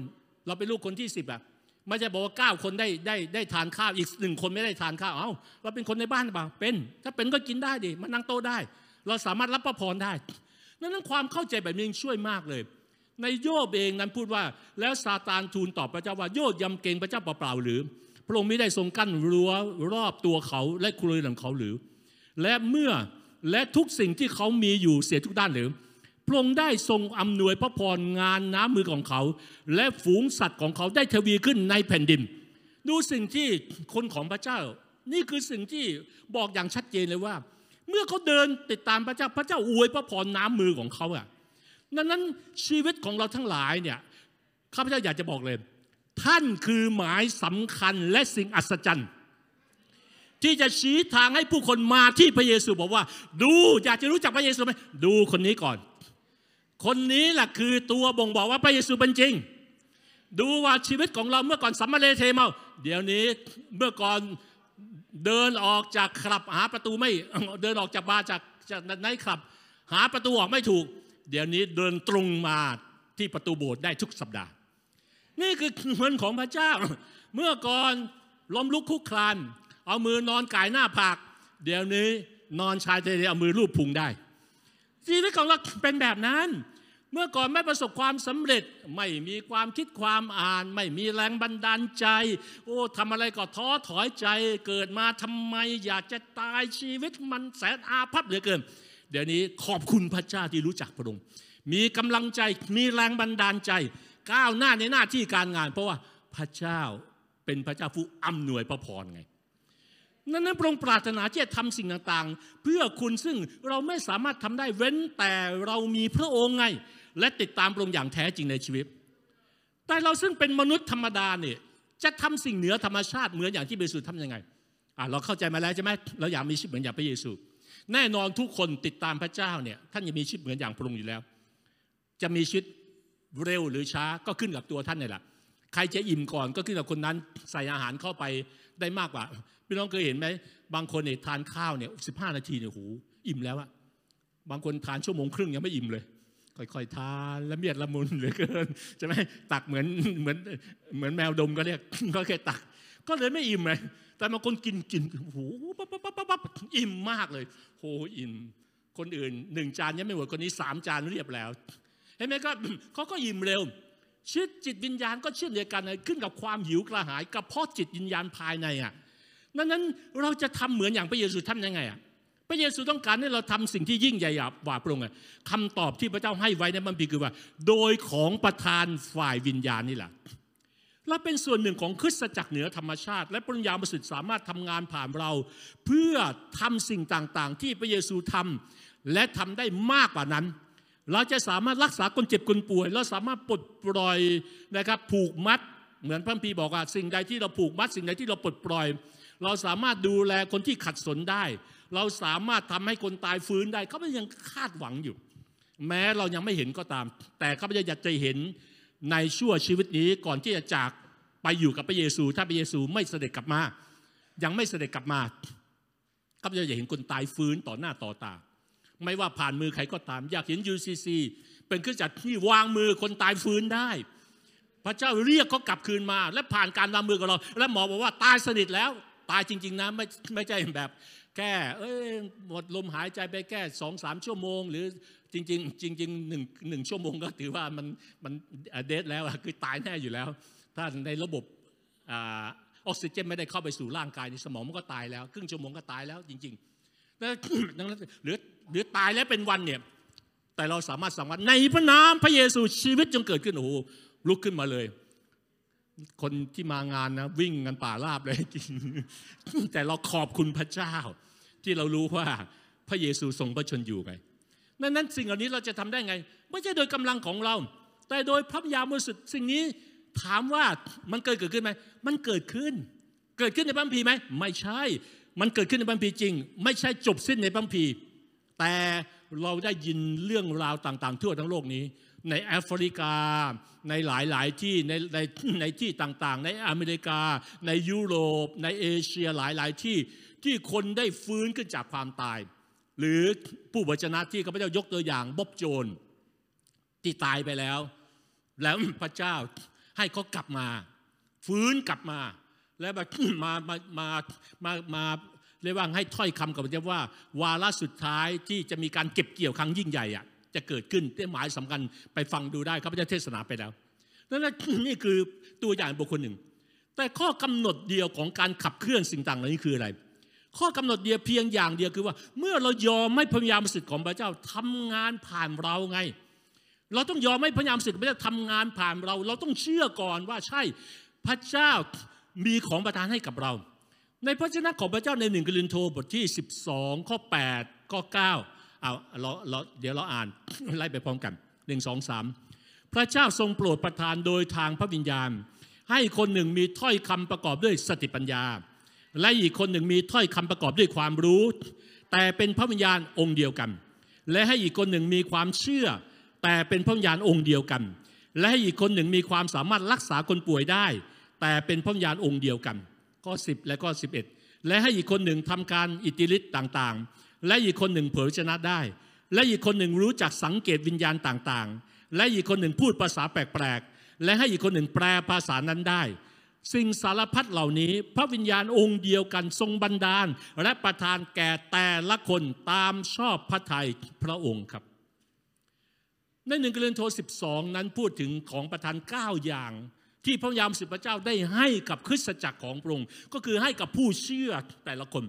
เราเป็นลูกคนที่สิบอะไม่ใช่บอกว่าเก้าคนได้ได้ได้ทานข้าวอีกหนึ่งคนไม่ได้ทานข้าวเอ้าเราเป็นคนในบ้านเปล่าเป็น ถ้าเป็นก็กินได้ดิมันนั่งโต๊ะได้ เราสามารถรับพระพรได้นั้นความเข้าใจแบบนี้ช่วยมากเลย ในโยบเองนั้นพูดว่า แล้วซาตานทูลตอบพระเจ้าว่าโยบยำเกรงพระเจ้าเปล่าๆหรือ พระองค์ไม่ได้ทรงกั้นรั้วรอบตัวเขาและครัวของเขาหรือ และเมื่อและทุกสิ่งที่เขามีอยู่เสียทุกด้านหรือพระองค์ได้ทรงอำนวยพระพรงานน้ำมือของเขา และฝูงสัตว์ของเขาได้ทวีขึ้นในแผ่นดิน ดูสิ่งที่คนของพระเจ้า นี่คือสิ่งที่บอกอย่างชัดเจนเลยว่า เมื่อเขาเดินติดตามพระเจ้าพระเจ้าอวยพระพรน้ำมือของเขาอะดังนั้นชีวิตของเราทั้งหลายเนี่ยข้าพเจ้าอยากจะบอกเลย ท่านคือหมายสำคัญและสิ่งอัศจรรย์ ที่จะชี้ทางให้ผู้คนมาที่พระเยซูบอกว่า ดูอยากจะรู้จักพระเยซูไหมดูคนนี้ก่อน คนนี้แหละคือตัวบ่งบอกว่าพระเยซูเป็นจริง ดูว่าชีวิตของเราเมื่อก่อนสัมมาเลเทเมา เดี๋ยวนี้เมื่อก่อน เดินออกจากคลับหาประตูไม่เดินออกจากบาร์จากจากไนท์คลับ หาประตูออกไม่ถูก เดี๋ยวนี้เดินตรงมาที่ประตูโบสถ์ได้ทุกสัปดาห์ นี่คือเงินของพระเจ้า เมื่อก่อนล้มลุกคุกคลาน เอามือนอนกายหน้าผาก เดี๋ยวนี้นอนชายเทเลเอามือลูบพุงได้ชีวิตของเราเป็นแบบนั้น เมื่อก่อนไม่ประสบความสำเร็จ ไม่มีความคิดความอ่าน ไม่มีแรงบันดาลใจ โอ้ทำอะไรก็ท้อถอยใจ เกิดมาทำไม อยากจะตายชีวิตมันแสนอาภัพเหลือเกิน เดี๋ยวนี้ขอบคุณพระเจ้าที่รู้จักพระองค์มีกำลังใจมีแรงบันดาลใจ ก้าวหน้าในหน้าที่การงาน เพราะว่าพระเจ้าเป็นพระเจ้าผู้อำนวยพระพรไงนั้นนั้นพระองค์ปรารถนาที่จะทำสิ่งต่างๆ เพื่อคุณซึ่งเราไม่สามารถทำได้เว้นแต่เรามีพระองค์ไง และติดตามพระองค์อย่างแท้จริงในชีวิต แต่เราซึ่งเป็นมนุษย์ธรรมดาเนี่ยจะทำสิ่งเหนือธรรมชาติเหมือนอย่างที่เยซูทำยังไงอะเราเข้าใจมาแล้วใช่ไหมเราอยากมีชีวิตเหมือนอย่างพระเยซู แน่นอนทุกคนติดตามพระเจ้าเนี่ยท่านจะมีชีวิตเหมือนอย่างพระองค์อยู่แล้ว จะมีชีวิตเร็วหรือช้าก็ขึ้นกับตัวท่านนี่แหละใครจะอิ่มก่อนก็ขึ้นกับคนนั้นใส่อาหารเข้าไปได้มากกว่าพี่น้องเคยเห็นไหมบางคนเนี่ยทานข้าวเนี่ยสิบห้านาทีเนี่ยหูอิ่มแล้วอะบางคนทานชั่วโมงครึ่งยังไม่อิ่มเลย ค่อยๆทานละเมียดละมุนเหลือเกินใช่ไหมตักเหมือนเหมือนเหมือนแมวดมก็เรียกก็แค่ตัก ก็เลยไม่อิ่มเลยแต่บางคนกินกินโอ้โหปั๊บปั๊บปั๊บปั๊บอิ่มมากเลยโหอิ่มคนอื่นหนึ่งจานยังไม่หมดคนนี้สามจานเรียบแล้วเห็นไหมก็เขาก็ยิ้มเร็วชีวิตจิตวิญญาณก็เช่นเดียวกันขึ้นกับความหิวกระหายกับเพาะจิตวิญญาณภายในอะนั้นเราจะทำเหมือนอย่างพระเยซูทำยังไงอะ ระเยซูต้องการให้เราทำสิ่งที่ยิ่งใหญ่กว่าพระองค์คำตอบที่พระเจ้าให้ไว้ในบัมพีคือว่า โดยของประธานฝ่ายวิญญาณนี่แหละเราเป็นส่วนหนึ่งของคริสตจักรเหนือธรรมชาติ และปริญญาประสิทธิ์สามารถทำงานผ่านเรา เพื่อทำสิ่งต่างๆ ที่พระเยซูทำและทำได้มากกว่านั้น เราจะสามารถรักษาคนเจ็บคนป่วย เราสามารถปลดปล่อยนะครับผูกมัด เหมือนพระพีบอกว่าสิ่งใดที่เราผูกมัด สิ่งใดที่เราปลดปล่อย เราสามารถดูแลคนที่ขัดสนได้ เราสามารถทำให้คนตายฟื้นได้เขาพเจ้ายังคาดหวังอยู่ แม้เรายังไม่เห็นก็ตาม แต่ข้าพเจ้าอยากจะเห็นในชั่วชีวิตนี้ก่อนที่จะจากไปอยู่กับพระเยซู ถ้าพระเยซูไม่เสด็จกลับมา ยังไม่เสด็จกลับมาข้าพเจ้าอยากเห็นคนตายฟื้นต่อหน้าต่อตา ไม่ว่าผ่านมือใครก็ตาม อยากเห็น UCC เป็นเครื่องจักรที่วางมือคนตายฟื้นได้ พระเจ้าเรียกเขากลับคืนมา และผ่านการวางมือกับเรา และหมอบอกว่าตายสนิทแล้ว ตายจริง ๆนะไม่ไม่ใช่แบบ แค่เอ้ยหมดลมหายใจไปแค่สองสามชั่วโมง หรือจริง ๆ จริงๆหนึ่งหนึ่งชั่วโมงก็ถือว่ามันมันเดทแล้วคือตายแน่อยู่แล้ว ถ้าในระบบออกซิเจนไม่ได้เข้าไปสู่ร่างกายในสมองมันก็ตายแล้วครึ่งชั่วโมงก็ตายแล้วจริงๆดังนั้นหรือหรือตายแล้วเป็นวันเนี่ยแต่เราสามารถสั่งว่าในพระนามพระเยซูชีวิตจงเกิดขึ้นโอ้โหลุกขึ้นมาเลย คนที่มางานนะวิ่งกันป่าราบเลยจริงแต่เราขอบคุณพระเจ้า ที่เรารู้ว่าพระเยซูทรงพระชนอยู่ไงดังนั้นสิ่งเหล่านี้เราจะทำได้ไง ไม่ใช่โดยกำลังของเรา แต่โดยพระยาบริสุทธิ์สิ่งนี้ถามว่ามันเกิดเกิดขึ้นไหมมันเกิดขึ้น เกิดขึ้นในบัมพีไหมไม่ใช่ มันเกิดขึ้นในบัมพีจริง ไม่ใช่จบสิ้นในบัมพีแต่เราได้ยินเรื่องราวต่าง ๆ ทั่วทั้งโลกนี้ ในแอฟริกา ในหลายๆที่ในในในที่ต่างๆ ในอเมริกา ในยุโรป ในเอเชียหลายๆที่ที่คนได้ฟื้นขึ้นจากความตาย หรือผู้บัจนะที่ข้าพเจ้ายกตัวอย่างบ๊อบโจนที่ตายไปแล้ว แล้วพระเจ้าให้เขากลับมา ฟื้นกลับมา แล้วมามามามามามาเรียกว่าให้ถ้อยคำกับพระเจ้าว่า วาระสุดท้ายที่จะมีการเก็บเกี่ยวครั้งยิ่งใหญ่อะ จะเกิดขึ้นที่หมายสำคัญไปฟังดูได้ข้าพเจ้าเทศนาไปแล้วนั่นนี่คือตัวอย่างบุคคลหนึ่ง แต่ข้อกำหนดเดียวของการขับเคลื่อนสิ่งต่างเหล่านี้คืออะไร ข้อกำหนดเดียวเพียงอย่างเดียวคือว่า เมื่อเรายอมให้พระยามสิทธิ์ของพระเจ้าทำงานผ่านเราไง เราต้องยอมให้พระยามสิทธิ์พระเจ้าทำงานผ่านเรา เราต้องเชื่อก่อนว่าใช่พระเจ้ามีของประทานให้กับเรา ในพระเจ้าของพระเจ้าในหนึ่งกลินโทบทที่ 12 ข้อ 8 ข้อ 9 เอาเราเราเดี๋ยวเราอ่านไล่ไปพร้อมกันหนึ่งสองสามพระเจ้าทรงโปรดประทานโดยทางพระวิญญาณ ให้คนหนึ่งมีถ้อยคำประกอบด้วยสติปัญญา และอีกคนหนึ่งมีถ้อยคำประกอบด้วยความรู้ แต่เป็นพระวิญญาณองค์เดียวกัน และให้อีกคนหนึ่งมีความเชื่อ แต่เป็นพระวิญญาณองค์เดียวกัน และให้อีกคนหนึ่งมีความสามารถรักษาคนป่วยได้ แต่เป็นพระวิญญาณองค์เดียวกันข้อ10 และข้อ11 และให้อีกคนหนึ่งทำการอิทธิฤทธิ์ต่างๆ และอีกคนหนึ่งเผยชนะได้ และอีกคนหนึ่งรู้จักสังเกตวิญญาณต่างๆ และอีกคนหนึ่งพูดภาษาแปลกๆ และให้อีกคนหนึ่งแปลภาษานั้นได้ สิ่งสารพัดเหล่านี้ พระวิญญาณองค์เดียวกันทรงบันดาล และประทานแก่แต่ละคนตามชอบพระทัยพระองค์ครับ ในหนึ่งกรินโท12 นั้นพูดถึงของประทาน 9 อย่างที่พระยามสิบพระเจ้าได้ให้กับคริสตจักรของพระองค์ก็คือให้กับผู้เชื่อแต่ละคน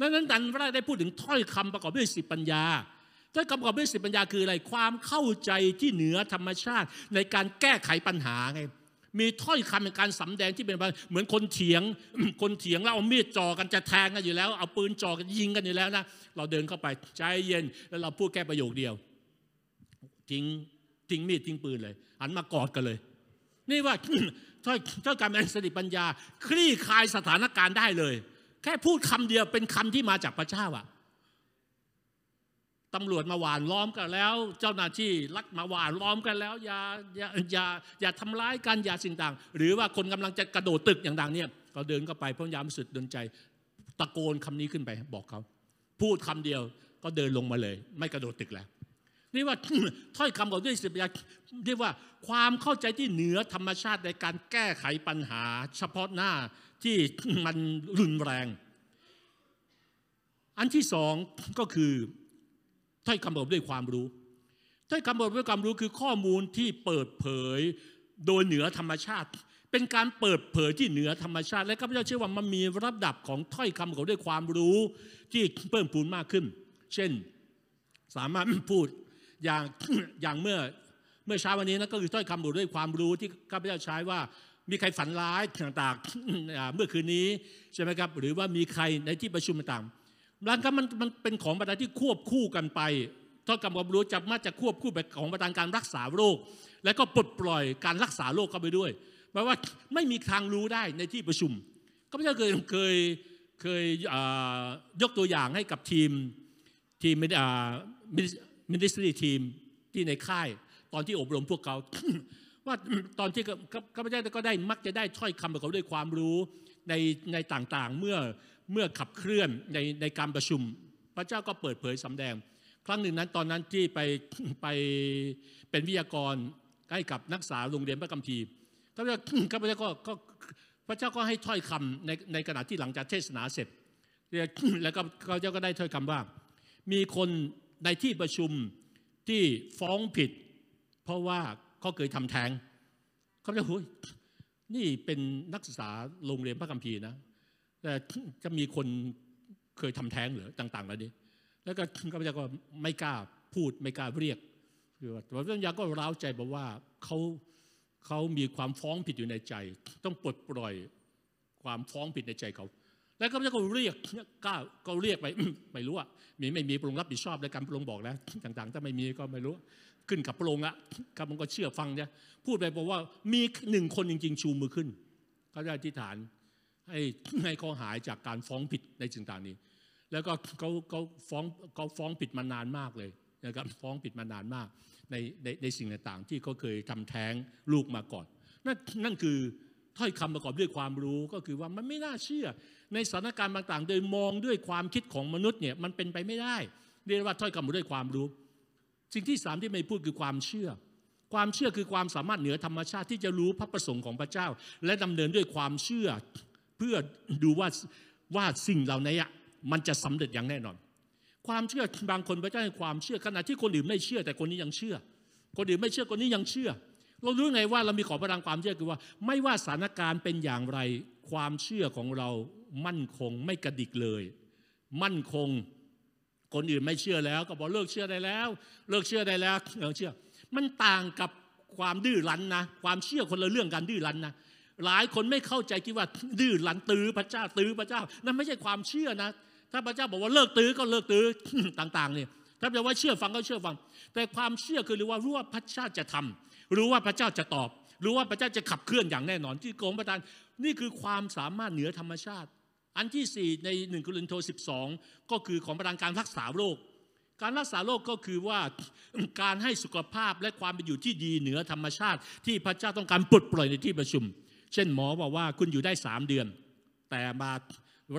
ดังนั้นดันพระได้พูดถึงถ้อยคำประกอบด้วยสิปัญญาถ้อยคำประกอบด้วยสิปัญญาคืออะไรความเข้าใจที่เหนือธรรมชาติ ในการแก้ไขปัญหาไงมีถ้อยคำในการสำแดงที่เป็นเหมือนคนเถียง คนเถียงแล้วเอามีดจ่อกันจะแทงกันอยู่แล้ว เอาปืนจ่อกันยิงกันอยู่แล้วนะเราเดินเข้าไปใจเย็นแล้วเราพูดแค่ประโยคเดียวทิ้งทิ้งมีดทิ้งปืนเลยหันมากอดกันเลย นี่ว่าถ้อยถ้อยการเป็นสติปัญญา คลี่คลายสถานการณ์ได้เลย แค่พูดคำเดียวเป็นคำที่มาจากพระเจ้าอะตำรวจมาหวานล้อมกันแล้ว เจ้าหน้าที่รักมาหวานล้อมกันแล้ว อย่าอย่าอย่าอย่าทำร้ายกันอย่าสิ่งต่าง หรือว่าคนกำลังจะกระโดดตึกอย่างดังเนี่ยก็เดินเข้าไปพยายามสุดดนใจ ตะโกนคำนี้ขึ้นไปบอกเขา พูดคำเดียวก็เดินลงมาเลย ไม่กระโดดตึกแล้วนี่ว่าถ้อยคำของด้วยสิบยาเรียกว่าความเข้าใจที่เหนือธรรมชาติในการแก้ไขปัญหา เฉพาะหน้า ที่มันรุนแรง อันที่สองก็คือถ้อยคำบอกด้วยความรู้ถ้อยคำบอกด้วยความรู้คือข้อมูลที่เปิดเผยโดยเหนือธรรมชาติ เป็นการเปิดเผยที่เหนือธรรมชาติ และข้าพเจ้าเชื่อว่ามันมีระดับของถ้อยคำของด้วยความรู้ที่เพิ่มพูนมากขึ้น เช่นสามารถพูดอย่างอย่างเมื่อเมื่อเช้าวันนี้นะก็คือถ้อยคำบอกด้วยความรู้ที่ข้าพเจ้าใช้ว่า มีใครฝันร้ายต่างๆเมื่อคืนนี้ใช่ไหมครับหรือว่ามีใครในที่ประชุมต่างๆดังนั้นมันมันเป็นของประทานที่ควบคู่กันไปถ้อยคำความรู้จะมาจะควบคู่ไปของประทานการรักษาโรค และก็ปลดปล่อยการรักษาโรคเข้าไปด้วยแปลว่าไม่มีทางรู้ได้ในที่ประชุมข้าพเจ้าเคยเคยเคยยกตัวอย่างให้กับทีมทีมมินิสทรีทีมที่ในค่าย ตอนที่อบรมพวกเขา ว่าตอนที่ข้าพเจ้าก็ได้มักจะได้ถ้อยคำของเขาด้วยความรู้ในในต่างๆเมื่อเมื่อขับเคลื่อนในในการประชุม พระเจ้าก็เปิดเผยสำแดง ครั้งหนึ่งนั้นตอนนั้นที่ไปไปเป็นวิทยากรใกล้กับนักศึกษาโรงเรียนพระกัมภีข้าพเจ้าข้าพเจ้าก็ก็พระเจ้าก็ให้ถ้อยคำในในขณะที่หลังจากเทศนาเสร็จแล้วก็ข้าพเจ้าก็ได้ถ้อยคำว่า มีคนในที่ประชุมที่ฟ้องผิด เพราะว่า เขาเคยทำแท้งเขาจะหุยนี่เป็นนักศึกษาโรงเรียนพระคัมภีร์นะแต่จะมีคนเคยทำแท้งหรือต่างๆแล้วนี้แล้วก็ข้าพเจ้าก็ไม่กล้าพูดไม่กล้าเรียกคือว่าพระเจ้าก็ร้าวใจบอกว่าเขาเขามีความฟ้องผิดอยู่ในใจ ต้องปลดปล่อยความฟ้องผิดในใจเขา แล้วก็จะก็เรียกกล้าก็เรียกไปไม่รู้อะมีไม่มีปรุงรับผิดชอบในการปรุงบอกแล้วต่างๆ ถ้าไม่มีก็ไม่รู้ ขึ้นกับปรุงอะครับมันก็เชื่อฟังเนี่ยพูดไปบอกว่ามีหนึ่งคนจริง ๆ ชูมือขึ้นเขาได้ที่ฐานให้ให้เขาหายจากการฟ้องผิดในสิ่งต่างนี้ แล้วก็เขาเขาฟ้องเขาฟ้องผิดมานานมากเลยนะครับฟ้องผิดมานานมากในในในสิ่งต่างๆ ที่เขาเคยทำแท้งลูกมาก่อนนั่นนั่นคือถ้อยคำประกอบด้วยความรู้ก็คือว่ามันไม่น่าเชื่อ ในสถานการณ์ต่างๆ โดยมองด้วยความคิดของมนุษย์เนี่ยมันเป็นไปไม่ได้ เรียกว่าถ้อยคำด้วยความรู้ สิ่งที่สามที่ไม่พูดคือความเชื่อ ความเชื่อคือความสามารถเหนือธรรมชาติที่จะรู้พระประสงค์ของพระเจ้า และดำเนินด้วยความเชื่อเพื่อดูว่าว่าสิ่งเหล่านี้มันจะสำเร็จอย่างแน่นอน ความเชื่อบางคนพระเจ้าให้ความเชื่อขณะที่คนอื่นไม่เชื่อ แต่คนนี้ยังเชื่อ คนอื่นไม่เชื่อคนนี้ยังเชื่อ เรารู้ไงว่าเรามีขอพลังความเชื่อคือว่า ไม่ว่าสถานการณ์เป็นอย่างไร ความเชื่อของเรามั่นคงไม่กระดิกเลย มั่นคง คนอื่นไม่เชื่อแล้ว ก็บอกเลิกเชื่อได้แล้ว เลิกเชื่อได้แล้วเลิกเชื่อ มันต่างกับความดื้อรั้นนะ ความเชื่อคนละเรื่องกันดื้อรั้นนะหลายคนไม่เข้าใจคิดว่าดื้อรั้นตื้อพระเจ้าตื้อพระเจ้านั่นไม่ใช่ความเชื่อนะ ถ้าพระเจ้าบอกว่าเลิกตื้อก็เลิกตื้อต่าง ๆ เนี่ยถ้าจะว่าเชื่อฟังก็เชื่อฟัง แต่ความเชื่อคือรู้ว่ารู้ว่าพระเจ้าจะทำรู้ว่าพระเจ้าจะตอบ รู้ว่าพระเจ้าจะขับเคลื่อนอย่างแน่นอนที่โกงประทานนี่คือความสามารถเหนือธรรมชาติ อันที่สี่ในหนึ่งกรินโทสิบสองก็คือของประทานการรักษาโรค การรักษาโรคก็คือว่าการให้สุขภาพและความเป็นอยู่ที่ดีเหนือธรรมชาติ ที่พระเจ้าต้องการปลดปล่อยในที่ประชุม เช่นหมอบอกว่าคุณอยู่ได้สามเดือน แต่มา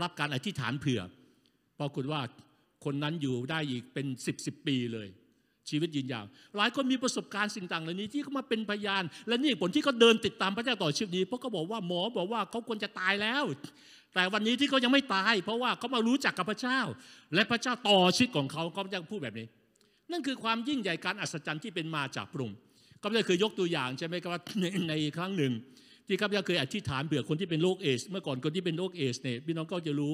รับการอธิษฐานเผื่อปรากฏว่าคนนั้นอยู่ได้อีกเป็นสิบสิบปีเลย ชีวิตยืนยาวหลายคนมีประสบการณ์สิ่งต่างเหล่านี้ที่เขามาเป็นพยาน และนี่ผลที่เขาเดินติดตามพระเจ้าต่อชีวิตนี้เพราะเขาบอกว่าหมอบอกว่าเขาควรจะตายแล้ว แต่วันนี้ที่เขายังไม่ตาย เพราะว่าเขามารู้จักกับพระเจ้า และพระเจ้าต่อชีวิตของเขาเขาจะพูดแบบนี้ นั่นคือความยิ่งใหญ่การอัศจรรย์ที่เป็นมาจากพระองค์ก็ได้เคยยกตัวอย่างใช่ไหมครับว่าในครั้งหนึ่ง ที่ข้าพเจ้าเคยอธิษฐานเผื่อคนที่เป็นโรคเอดส์เมื่อก่อนคนที่เป็นโรคเอดส์เนี่ยพี่น้องก็จะรู้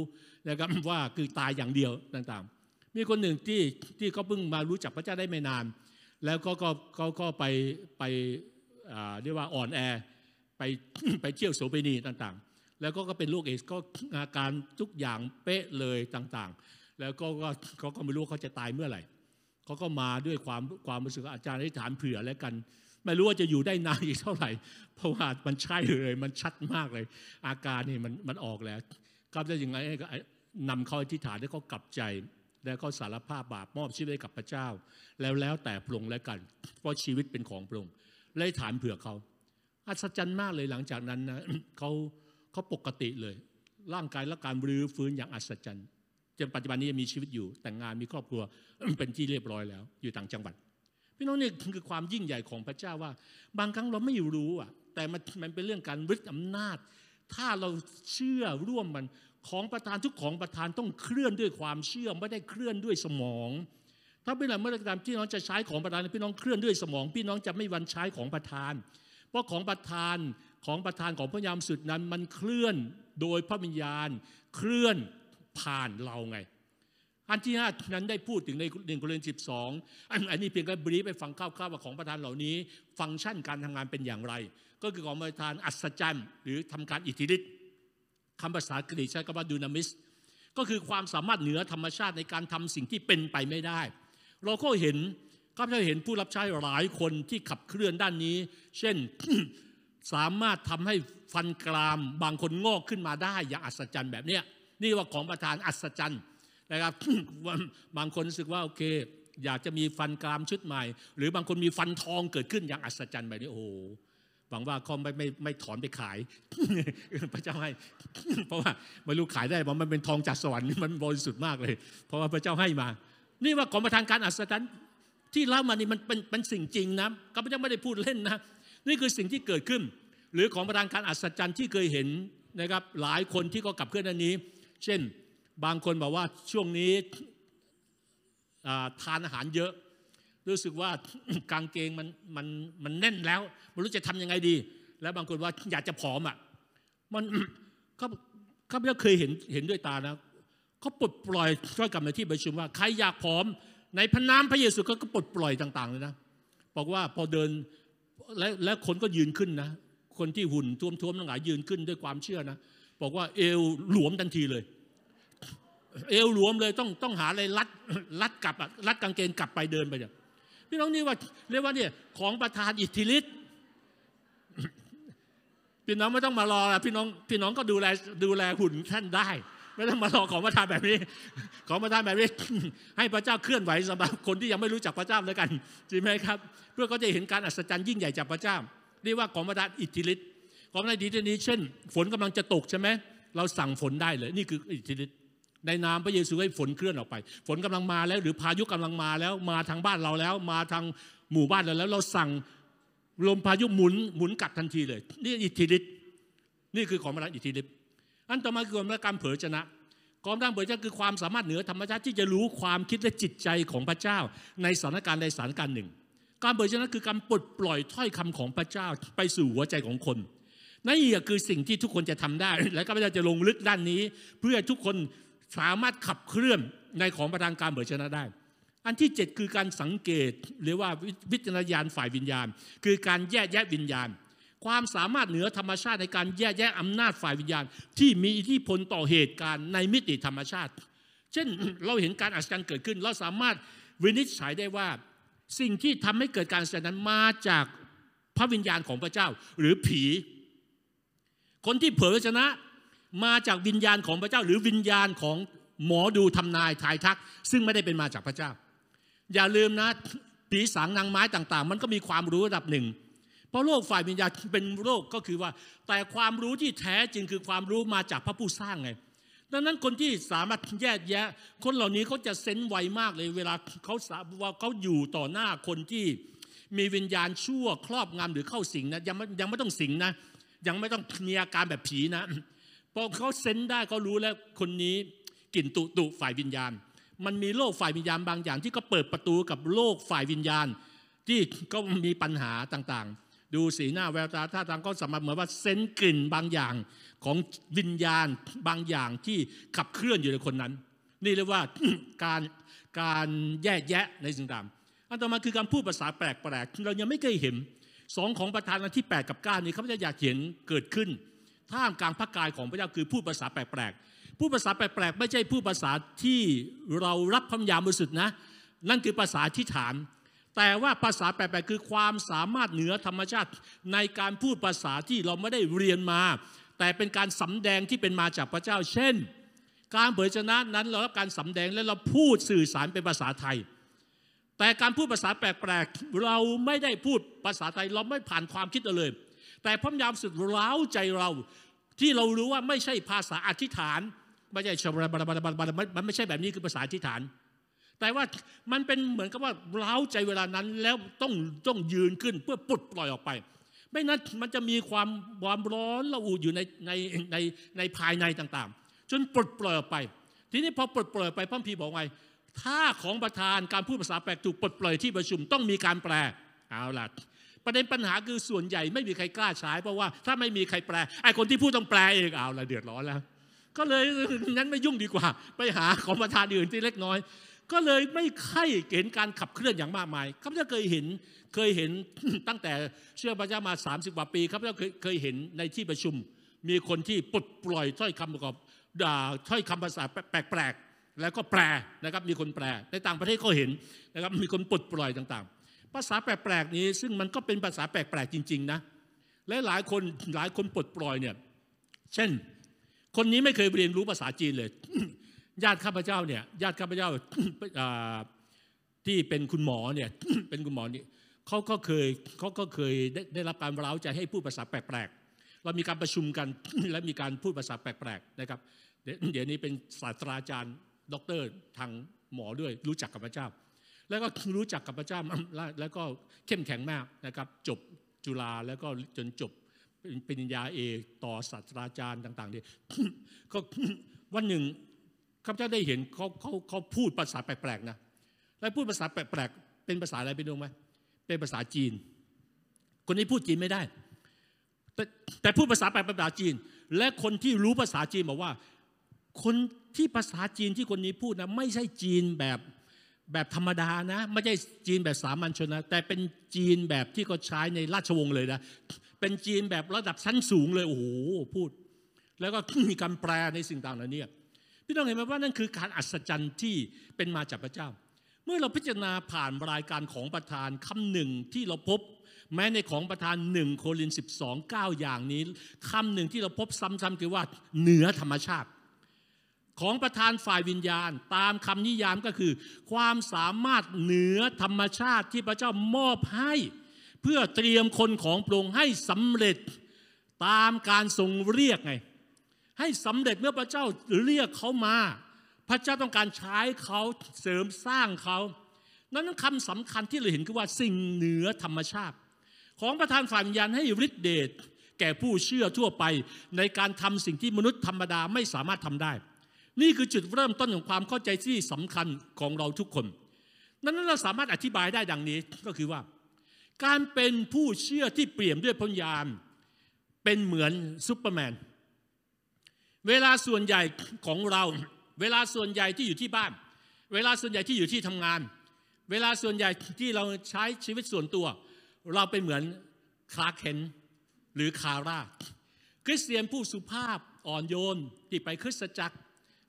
นะครับว่าคือตายอย่างเดียวต่างๆ มีคนหนึ่งที่ที่เขาเพิ่งมารู้จักพระเจ้าได้ไม่นาน แล้วก็ก็เขาก็ไปไปเรียกว่าอ่อนแอไปไปเที่ยวโสเภณีต่างๆ แล้วก็ก็เป็นโรคเอดส์ก็อาการทุกอย่างเป๊ะเลยต่างๆ แล้วก็เขาก็ไม่รู้เขาจะตายเมื่อไหร่เขาก็มาด้วยความความรู้สึกอาจารย์อธิษฐานเผื่อแล้วกัน ไม่รู้ว่าจะอยู่ได้นานอีกเท่าไหร่ เพราะว่ามันใช่เลยมันชัดมากเลย อาการนี่มันมันออกแล้วครับจะยังไงก็นำเขาอธิษฐานให้เขากลับใจ แล้วก็สารภาพบาปมอบชีวิตให้กับพระเจ้า แล้วแล้วแต่พระองค์แล้วกัน เพราะชีวิตเป็นของพระองค์เลยฐานเผื่อเขาอัศจรรย์มากเลยหลังจากนั้นนะเขา เขาปกติเลย ร่างกายและการรื้อฟื้นอย่างอัศจรรย์จนปัจจุบันนี้ยังมีชีวิตอยู่ แต่งงานมีครอบครัวเป็นที่เรียบร้อยแล้ว อยู่ต่างจังหวัด พี่น้องนี่คือความยิ่งใหญ่ของพระเจ้าว่า บางครั้งเราไม่รู้อะ แต่มันมันเป็นเรื่องการวิทอำนาจ ถ้าเราเชื่อร่วมมันของประธานทุกของประธานต้องเคลื่อนด้วยความเชื่อไม่ได้เคลื่อนด้วยสมอง ถ้าเป็นอะไรเมื่อไรามที่น้องจะใช้ของประธานพี่น้องเคลื่อนด้วยสมอง พี่น้องจะไม่วันใช้ของประธาน เพราะของประธาน ของประธานของพระยามสุดนั้นมันเคลื่อนโดยพระวิญญาณเคลื่อนผ่านเราไง อันที่ห้านั้นได้พูดถึงในหนึ่งโครินธ์สิบสองอันนี้เพียงแค่บรีไปฟังคร่าวๆว่าของประธานเหล่านี้ ฟังก์ชันการทำงานเป็นอย่างไร ก็คือของประธานอัศจรรย์ หรือทำการอิทธิฤทธิ์คำภาษากรีกใช้คำว่าดูนามิสก็คือความสามารถเหนือธรรมชาติในการทำสิ่งที่เป็นไปไม่ได้ เราก็เห็นก็จะเห็นผู้รับใช้หลายคนที่ขับเคลื่อนด้านนี้ เช่น สามารถทำให้ฟันกรามบางคนงอกขึ้นมาได้อย่างอัศจรรย์แบบเนี้ยนี่ว่าของประธานอัศจรรย์นะครับบางคนรู้สึกว่าโอเค อยากจะมีฟันกรามชุดใหม่ หรือบางคนมีฟันทองเกิดขึ้นอย่างอัศจรรย์แบบนี้โอ้หวังว่าเขาไม่ไม่ไม่ถอนไปขาย พระเจ้าให้ เพราะว่าไม่รู้ขายได้เพราะมันเป็นทองจากสวรรค์มันบริสุทธิ์มากเลย เพราะว่าพระเจ้าให้มา นี่ว่าของประทานการอัศจรรย์ที่เล่ามานี่มันเป็นเป็นสิ่งจริงนะข้าพเจ้าไม่ได้พูดเล่นนะ นี่คือสิ่งที่เกิดขึ้น หรือของประทานการอัศจรรย์ที่เคยเห็นนะครับหลายคนที่ก็กลับเคลื่อนอันนี้ เช่นบางคนบอกว่าช่วงนี้ทานอาหารเยอะ รู้สึกว่ากางเกงมันมันมันแน่นแล้วไม่รู้จะทำยังไงดี แล้วบางคนว่าอยากจะผอมอะมันเขาเขาไม่เคยเห็นเห็นด้วยตานะเขาปลดปล่อยช่วยกับในที่ประชุมว่าใครอยากผอม ในพระนามพระเยซูเขาก็ปลดปล่อยต่าง ๆ เลยนะบอกว่าพอเดิน และและคนก็ยืนขึ้นนะ คนที่หุ่นท้วมๆทั้งหลายยืนขึ้นด้วยความเชื่อนะ บอกว่าเอวหลวมทันทีเลย เอวหลวมเลยต้องต้องหาอะไรรัดรัดกลับรัดกางเกงกลับไปเดินไปเนี่ยพี่น้องนี่ว่าเรียกว่าเนี่ยของประธานอิทธิฤทธิ์พี่น้องไม่ต้องมารอละพี่น้องพี่น้องก็ดูแลดูแลหุ่นท่านได้ ไม่ต้องมารอของประทานแบบนี้ ของประทานแบบนี้ ให้พระเจ้าเคลื่อนไหวสำหรับคนที่ยังไม่รู้จักพระเจ้าเลยกันจริงไหมครับ เพื่อเขาจะเห็นการอัศจรรย์ยิ่งใหญ่จากพระเจ้าเรียกว่าของประทานอิทธิฤทธิ์ของประทานอิทธิฤทธิ์เช่น ฝนกำลังจะตกใช่ไหมเราสั่งฝนได้เลย นี่คืออิทธิฤทธิ์ในนามพระเยซูให้ฝนเคลื่อนออกไป ฝนกำลังมาแล้ว หรือพายุกำลังมาแล้วมาทางบ้านเราแล้ว มาทางหมู่บ้านเราแล้ว เราสั่งลมพายุหมุนหมุนกลับทันทีเลย นี่อิทธิฤทธิ์นี่คือของพระอิทธิฤทธิ์ อันต่อมาคือความการเผยชนะความร่างเผยชนะคือความสามารถเหนือธรรมชาติที่จะรู้ความคิดและจิตใจของพระเจ้า ในสถานการณ์ใดสถานการณ์หนึ่ง การเผยชนะคือการปลดปล่อยถ้อยคำของพระเจ้าไปสู่หัวใจของคนนั่นคือสิ่งที่ทุกคนจะทำได้ และข้าพเจ้าจะลงลึกด้านนี้ เพื่อทุกคนสามารถขับเคลื่อนในของประทานการเผยชนะได้ อันที่ 7 คือการสังเกตหรือว่าวิจารณญาณฝ่ายวิญญาณ คือการแยกแยะวิญญาณ ความสามารถเหนือธรรมชาติในการแยกแยะอำนาจฝ่ายวิญญาณ ที่มีอิทธิพลต่อเหตุการณ์ในมิติธรรมชาติ เช่นเราเห็นการอัศจรรย์เกิดขึ้น เราสามารถวินิจฉัยได้ว่า สิ่งที่ทำให้เกิดการอัศจรรย์นั้นมาจากพระวิญญาณของพระเจ้า หรือผี คนที่เผยชนะมาจากวิญญาณของพระเจ้า หรือวิญญาณของหมอดูทำนายทายทัก ซึ่งไม่ได้เป็นมาจากพระเจ้า อย่าลืมนะผีสางนางไม้ต่างๆ มันก็มีความรู้ระดับหนึ่ง เพราะโลกฝ่ายวิญญาณเป็นโลกก็คือว่า แต่ความรู้ที่แท้จริงคือความรู้มาจากพระผู้สร้างไง ดังนั้นคนที่สามารถแยกแยะ คนเหล่านี้เขาจะเซนไวมากเลยเวลาเขาสาว่าเขาอยู่ต่อหน้าคนที่มีวิญญาณชั่วครอบงำหรือเข้าสิงนะยังไม่ยังไม่ต้องสิงนะ ยังไม่ต้องมีอาการแบบผีนะพอเขาเซนได้เขารู้แล้วคนนี้กลิ่นตุตุฝ่ายวิญญาณ มันมีโลกฝ่ายวิญญาณบางอย่าง ที่ก็เปิดประตูกับโลกฝ่ายวิญญาณ ที่ก็มีปัญหาต่างๆ ดูสีหน้าแววตาท่าทางก็สามารถเหมือนว่าเซนกลิ่นบางอย่างของวิญญาณบางอย่างที่ขับเคลื่อนอยู่ในคนนั้น นี่เรียกว่าการการแยกแยะในสิ่งต่างอันต่อมาคือการพูดภาษาแปลกๆเรายังไม่เคยเห็นสองของประธานที่ 8 กับ 9 นี้เขาจะอยากเห็นเกิดขึ้น ท่ามกลางพระกายของพระเจ้าคือพูดภาษาแปลกๆพูดภาษาแปลกๆไม่ใช่พูดภาษาที่เรารับคำยามบริสุทธิ์นะ นั่นคือภาษาที่ฐาน แต่ว่าภาษาแปลกๆคือความสามารถเหนือธรรมชาติในการพูดภาษาที่เราไม่ได้เรียนมา แต่เป็นการสำแดงที่เป็นมาจากพระเจ้า เช่น การเผยชนะนั้นเรารับการสำแดงและเราพูดสื่อสารเป็นภาษาไทย แต่การพูดภาษาแปลกๆเราไม่ได้พูดภาษาไทยเราไม่ผ่านความคิดเลย แต่พระยามสุดเล้าใจเราที่เรารู้ว่าไม่ใช่ภาษาอธิษฐาน ไม่ใช่ชบาบาบาบาบามันไม่ใช่แบบนี้คือภาษาอธิษฐาน แต่ว่ามันเป็นเหมือนกับว่าเล้าใจเวลานั้นแล้วต้องต้องยืนขึ้นเพื่อปลดปล่อยออกไป ไม่นั้นมันจะมีความความร้อนระอุอยู่ในในในในภายในต่างๆ จนปลดปล่อยออกไป ทีนี้พอปลดปล่อยไปพระพีบอกไงถ้าของประธานการพูดภาษาแปลกถูกปลดปล่อยที่ประชุมต้องมีการแปลเอาล่ะประเด็นปัญหาคือส่วนใหญ่ไม่มีใครกล้าใช้เพราะว่าถ้าไม่มีใครแปลไอ้คนที่พูดต้องแปลเองเอาละเดือดร้อนแล้ว ก็เลยนั้นไม่ยุ่งดีกว่า ไปหาของประธานอื่นที่เล็กน้อย ก็เลยไม่ค่อยเห็นการขับเคลื่อนอย่างมากมายข้าพเจ้าเคยเห็นเคยเห็นตั้งแต่เชื่อพระเจ้ามา 30 กว่าปีข้าพเจ้าเคยเคยเห็นในที่ประชุม มีคนที่ปลดปล่อยถ้อยคำประกอบด่าถ้อยคำภาษาแปลกๆแล้วก็แปลนะครับมีคนแปลในต่างประเทศก็เห็นนะครับมีคนปลดปล่อยต่างภาษาแปลกๆนี้ซึ่งมันก็เป็นภาษาแปลกๆจริง ๆนะและหลายคนหลายคนปลดปล่อยเนี่ยเช่น คนนี้ไม่เคยเรียนรู้ภาษาจีนเลย ญาติข้าพเจ้าเนี่ยญาติข้าพเจ้าที่เป็นคุณหมอเนี่ยเป็นคุณหมอนี่เขาก็เคยเขาก็เคยได้ได้รับการเร้าใจให้พูดภาษาแปลกๆเรามีการประชุมกันและมีการพูดภาษาแปลกๆนะครับเดี๋ยวนี้เป็นศาสตราจารย์ด็อกเตอร์ทางหมอด้วยรู้จักกับพระเจ้า แล้วก็รู้จักกับพระเจ้าแล้วแล้วก็เข้มแข็งมากนะครับ จบจุฬาแล้วก็จนจบเป็นปริญญาเอกต่อศาสตราจารย์ต่างๆนี่ก็วันหนึ่ง ข้าพเจ้าได้เห็นเขาเขาเขาพูดภาษาแปลกๆนะแล้วพูดภาษาแปลกๆเป็นภาษาอะไรไปดูไหมเป็นภาษาจีน คนนี้พูดจีนไม่ได้ แต่แต่พูดภาษาแปลกภาษาจีน และคนที่รู้ภาษาจีนบอกว่า คนที่ภาษาจีนที่คนนี้พูดนะไม่ใช่จีนแบบแบบธรรมดานะ ไม่ใช่จีนแบบสามัญชนนะ แต่เป็นจีนแบบที่เขาใช้ในราชวงศ์เลยนะ เป็นจีนแบบระดับชั้นสูงเลย โอ้โห พูด แล้วก็มีการแปลในสิ่งต่างๆเหล่านี้ พี่น้องเห็นไหมว่านั่นคือการอัศจรรย์ที่เป็นมาจากพระเจ้า เมื่อเราพิจารณาผ่านรายการของประธานคำหนึ่งที่เราพบ แม้ในของประธานหนึ่งโครินสิบสองเก้าอย่างนี้คำหนึ่งที่เราพบซ้ำๆคือว่าเหนือธรรมชาติ ของประธานฝ่ายวิญญาณ ตามคำนิยามก็คือ ความสามารถเหนือธรรมชาติที่พระเจ้ามอบให้ เพื่อเตรียมคนของพรงให้สำเร็จตามการทรงเรียกไง ให้สำเร็จเมื่อพระเจ้าเรียกเขามา พระเจ้าต้องการใช้เขาเสริมสร้างเขานั้นคำสำคัญที่เราเห็นคือว่าสิ่งเหนือธรรมชาติ ของประธานฝ่ายวิญญาณให้ฤทธิเดชแก่ผู้เชื่อทั่วไปในการทำสิ่งที่มนุษย์ธรรมดาไม่สามารถทำได้ นี่คือจุดเริ่มต้นของความเข้าใจที่สำคัญของเราทุกคน นั้นเราสามารถอธิบายได้ดังนี้ก็คือว่า การเป็นผู้เชื่อที่เปี่ยมด้วยพระวิญญาณเป็นเหมือนซูเปอร์แมน เวลาส่วนใหญ่ของเรา เวลาส่วนใหญ่ที่อยู่ที่บ้าน เวลาส่วนใหญ่ที่อยู่ที่ทำงาน เวลาส่วนใหญ่ที่เราใช้ชีวิตส่วนตัว เราเป็นเหมือนคลาร์กเคนท์หรือคาร่าคริสเตียนผู้สุภาพอ่อนโยนที่ไปคริสตจักร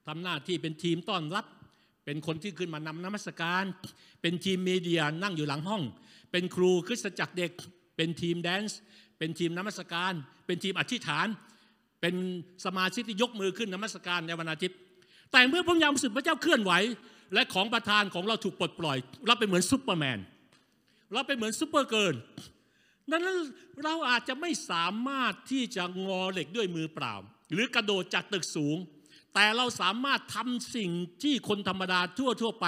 ทำหน้าที่เป็นทีมต้อนรับ เป็นคนที่ขึ้นมานำนมัสการ เป็นทีม media นั่งอยู่หลังห้อง เป็นครูคริสตจักรเด็ก เป็นทีม dance เป็นทีมนมัสการ เป็นทีมอธิษฐาน เป็นสมาชิกที่ยกมือขึ้นนมัสการในวันอาทิตย์ แต่เมื่อพระวิญญาณบริสุทธิ์พระเจ้าเคลื่อนไหว และของประทานของเราถูกปลดปล่อย เราเป็นเหมือนซูเปอร์แมน เราเป็นเหมือนซูเปอร์เกิร์ลดังนั้นเราอาจจะไม่สามารถที่จะงอเหล็กด้วยมือเปล่า หรือกระโดดจากตึกสูง แต่เราสามารถทำสิ่งที่คนธรรมดาทั่วทั่วไป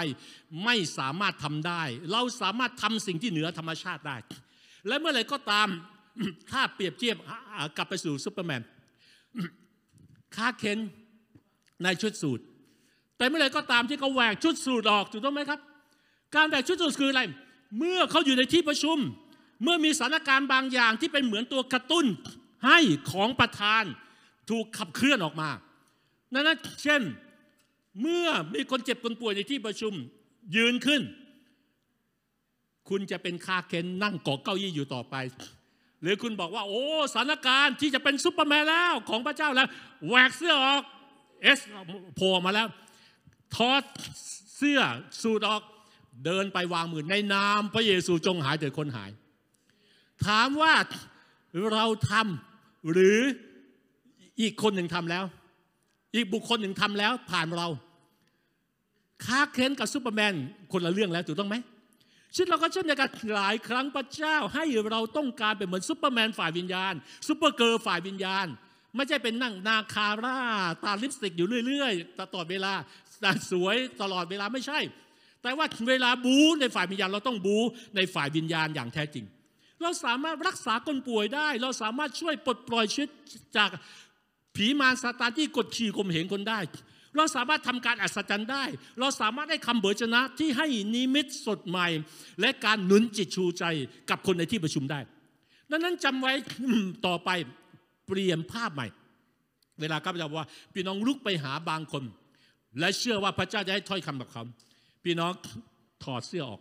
ไม่สามารถทำได้ เราสามารถทำสิ่งที่เหนือธรรมชาติได้ และเมื่อไหร่ก็ตามถ้าเปรียบเทียบกลับไปสู่ซูเปอร์แมน คาเคนในชุดสูทแต่เมื่อไรก็ตามที่เขาแหวกชุดสูทออกถูกต้องไหมครับ การแหวกชุดสูทคืออะไร เมื่อเขาอยู่ในที่ประชุม เมื่อมีสถานการณ์บางอย่างที่เป็นเหมือนตัวกระตุ้นให้ของประทานถูกขับเคลื่อนออกมานั้นเช่นเมื่อมีคนเจ็บคนป่วยในที่ประชุมยืนขึ้น คุณจะเป็นคลาร์กเคนท์นั่งเกาะเก้าอี้อยู่ต่อไป หรือคุณบอกว่าโอ้สถานการณ์ที่จะเป็นซุปเปอร์แมนแล้วของพระเจ้าแล้วแหวกเสื้อออก S โผล่มาแล้วถอดเสื้อสูทออกเดินไปวางมือในนามพระเยซูจงหายเถิดคนหาย ถามว่าเราทำหรืออีกคนหนึ่งทำแล้ว อีกบุคคลหนึ่งทำแล้วผ่านเรา คลาร์กเคนท์กับซูเปอร์แมนคนละเรื่องแล้วถูกต้องไหม ชีวิตเราก็เช่นเดียวกันหลายครั้งพระเจ้าให้เราต้องการเป็นเหมือนซูเปอร์แมนฝ่ายวิญญาณซูเปอร์เกิร์ลฝ่ายวิญญาณ ไม่ใช่เป็นนั่งมาสคาร่าทาลิปสติกอยู่เรื่อยๆตลอดเวลาสวยตลอดเวลาไม่ใช่ แต่ว่าเวลาบูในฝ่ายวิญญาณเราต้องบูในฝ่ายวิญญาณอย่างแท้จริง เราสามารถรักษาคนป่วยได้ เราสามารถช่วยปลดปล่อยชีวิตจากผีมารซาตานที่กดขี่ข่มเหงคนได้ เราสามารถทำการอัศจรรย์ได้ เราสามารถได้คำเบิดชนะที่ให้นิมิตสดใหม่ และการหนุนจิตชูใจกับคนในที่ประชุมได้ ดังนั้นจำไว้ต่อไปเปลี่ยนภาพใหม่ เวลาข้าพเจ้าว่าพี่น้องลุกไปหาบางคน และเชื่อว่าพระเจ้าจะให้ถ้อยคำกับเขา พี่น้องถอดเสื้อออก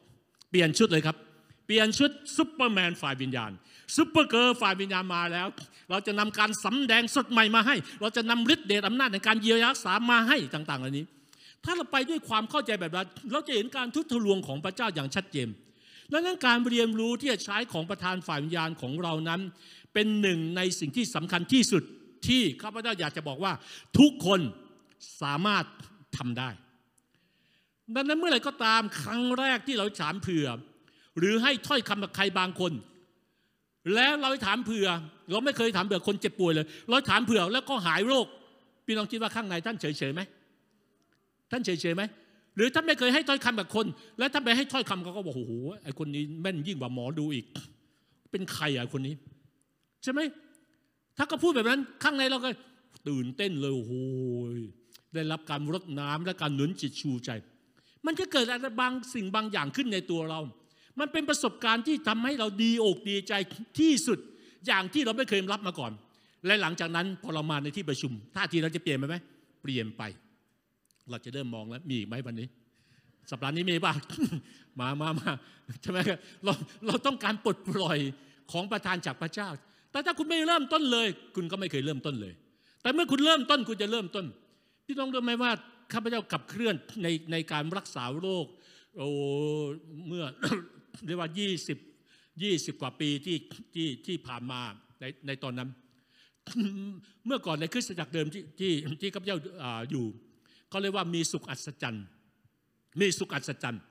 เปลี่ยนชุดเลยครับ เปลี่ยนชุดซุปเปอร์แมนฝ่ายวิญญาณ ซุปเปอร์เกิร์ลฝ่ายวิญญาณมาแล้ว เราจะนำการสำแดงสดใหม่มาให้ เราจะนำฤทธิ์เดชอำนาจในการเยียวยารักษามาให้ต่างๆเหล่านี้ ถ้าเราไปด้วยความเข้าใจแบบนั้นเราจะเห็นการทะลุทะลวงของพระเจ้าอย่างชัดเจนดังนั้นการเรียนรู้ที่จะใช้ของประทานฝ่ายวิญญาณของเรานั้น เป็นหนึ่งในสิ่งที่สำคัญที่สุดที่ข้าพเจ้าอยากจะบอกว่าทุกคนสามารถทำได้ ดังนั้นเมื่อไหร่ก็ตามครั้งแรกที่เราถามเผื่อ หรือให้ถ้อยคำกับใครบางคน แล้วเราถามเผื่อ เราไม่เคยถามเผื่อคนเจ็บป่วยเลย เราถามเผื่อแล้วก็หายโรค พี่น้องคิดว่าข้างในท่านเฉยๆไหมท่านเฉยๆไหมหรือท่านไม่เคยให้ถ้อยคำกับคน แล้วท่านไปให้ถ้อยคำเขาก็บอกโอ้โหไอ้คนนี้แม่นยิ่งกว่าหมอดูอีก เป็นใครอะคนนี้ ใช่ไหมถ้าก็พูดแบบนั้นข้างในเราก็ตื่นเต้นเลยโอ้โหได้รับการรดน้ำและการหนุนจิตชูใจ มันจะเกิดอะไรบางสิ่งบางอย่างขึ้นในตัวเรา มันเป็นประสบการณ์ที่ทำให้เราดีอกดีใจที่สุดอย่างที่เราไม่เคยรับมาก่อน และหลังจากนั้นพอเรามาในที่ประชุมท่าทีเราจะเปลี่ยนไปไหมเปลี่ยนไป เราจะเริ่มมองแล้วมีอีกไหมวันนี้ สัปดาห์นี้มีป่ะมามามาใช่ไหมเราเราต้องการปลดปล่อยของประทานจากพระเจ้า แต่ถ้าคุณไม่เริ่มต้นเลย คุณก็ไม่เคยเริ่มต้นเลย แต่เมื่อคุณเริ่มต้นคุณจะเริ่มต้นพี่น้องรู้ไหมว่าข้าพเจ้าขับเคลื่อนในในการรักษาโรคโอ้เมื่อ เรียกว่า 20 20 กว่าปีที่ที่ที่ผ่านมาในในตอนนั้น เมื่อก่อนในคริสตจักรเดิมที่ที่ที่ข้าพเจ้าอยู่เขาเรียกว่ามีสุขอัศจรรย์มีสุขอัศจรรย์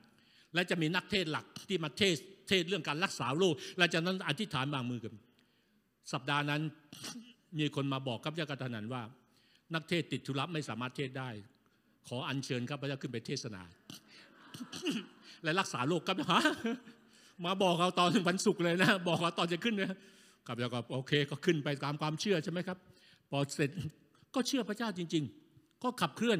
และจะมีนักเทศหลักที่มาเทศเทศเรื่องการรักษาโรคและจากนั้นอธิษฐานบางมือกัน สัปดาห์นั้นมีคนมาบอกข้าพเจ้ากระทันว่า นักเทศติดธุระไม่สามารถเทศได้ ขออัญเชิญข้าพเจ้าขึ้นไปเทศนา และรักษาโรคครับฮะ มาบอกเราตอนวันศุกร์เลยนะ บอกเราตอนจะขึ้นนะข้าพเจ้าก็โอเคก็ขึ้นไปตามความเชื่อใช่ไหมครับ พอเสร็จก็เชื่อพระเจ้าจริง ๆ ก็ขับเคลื่อน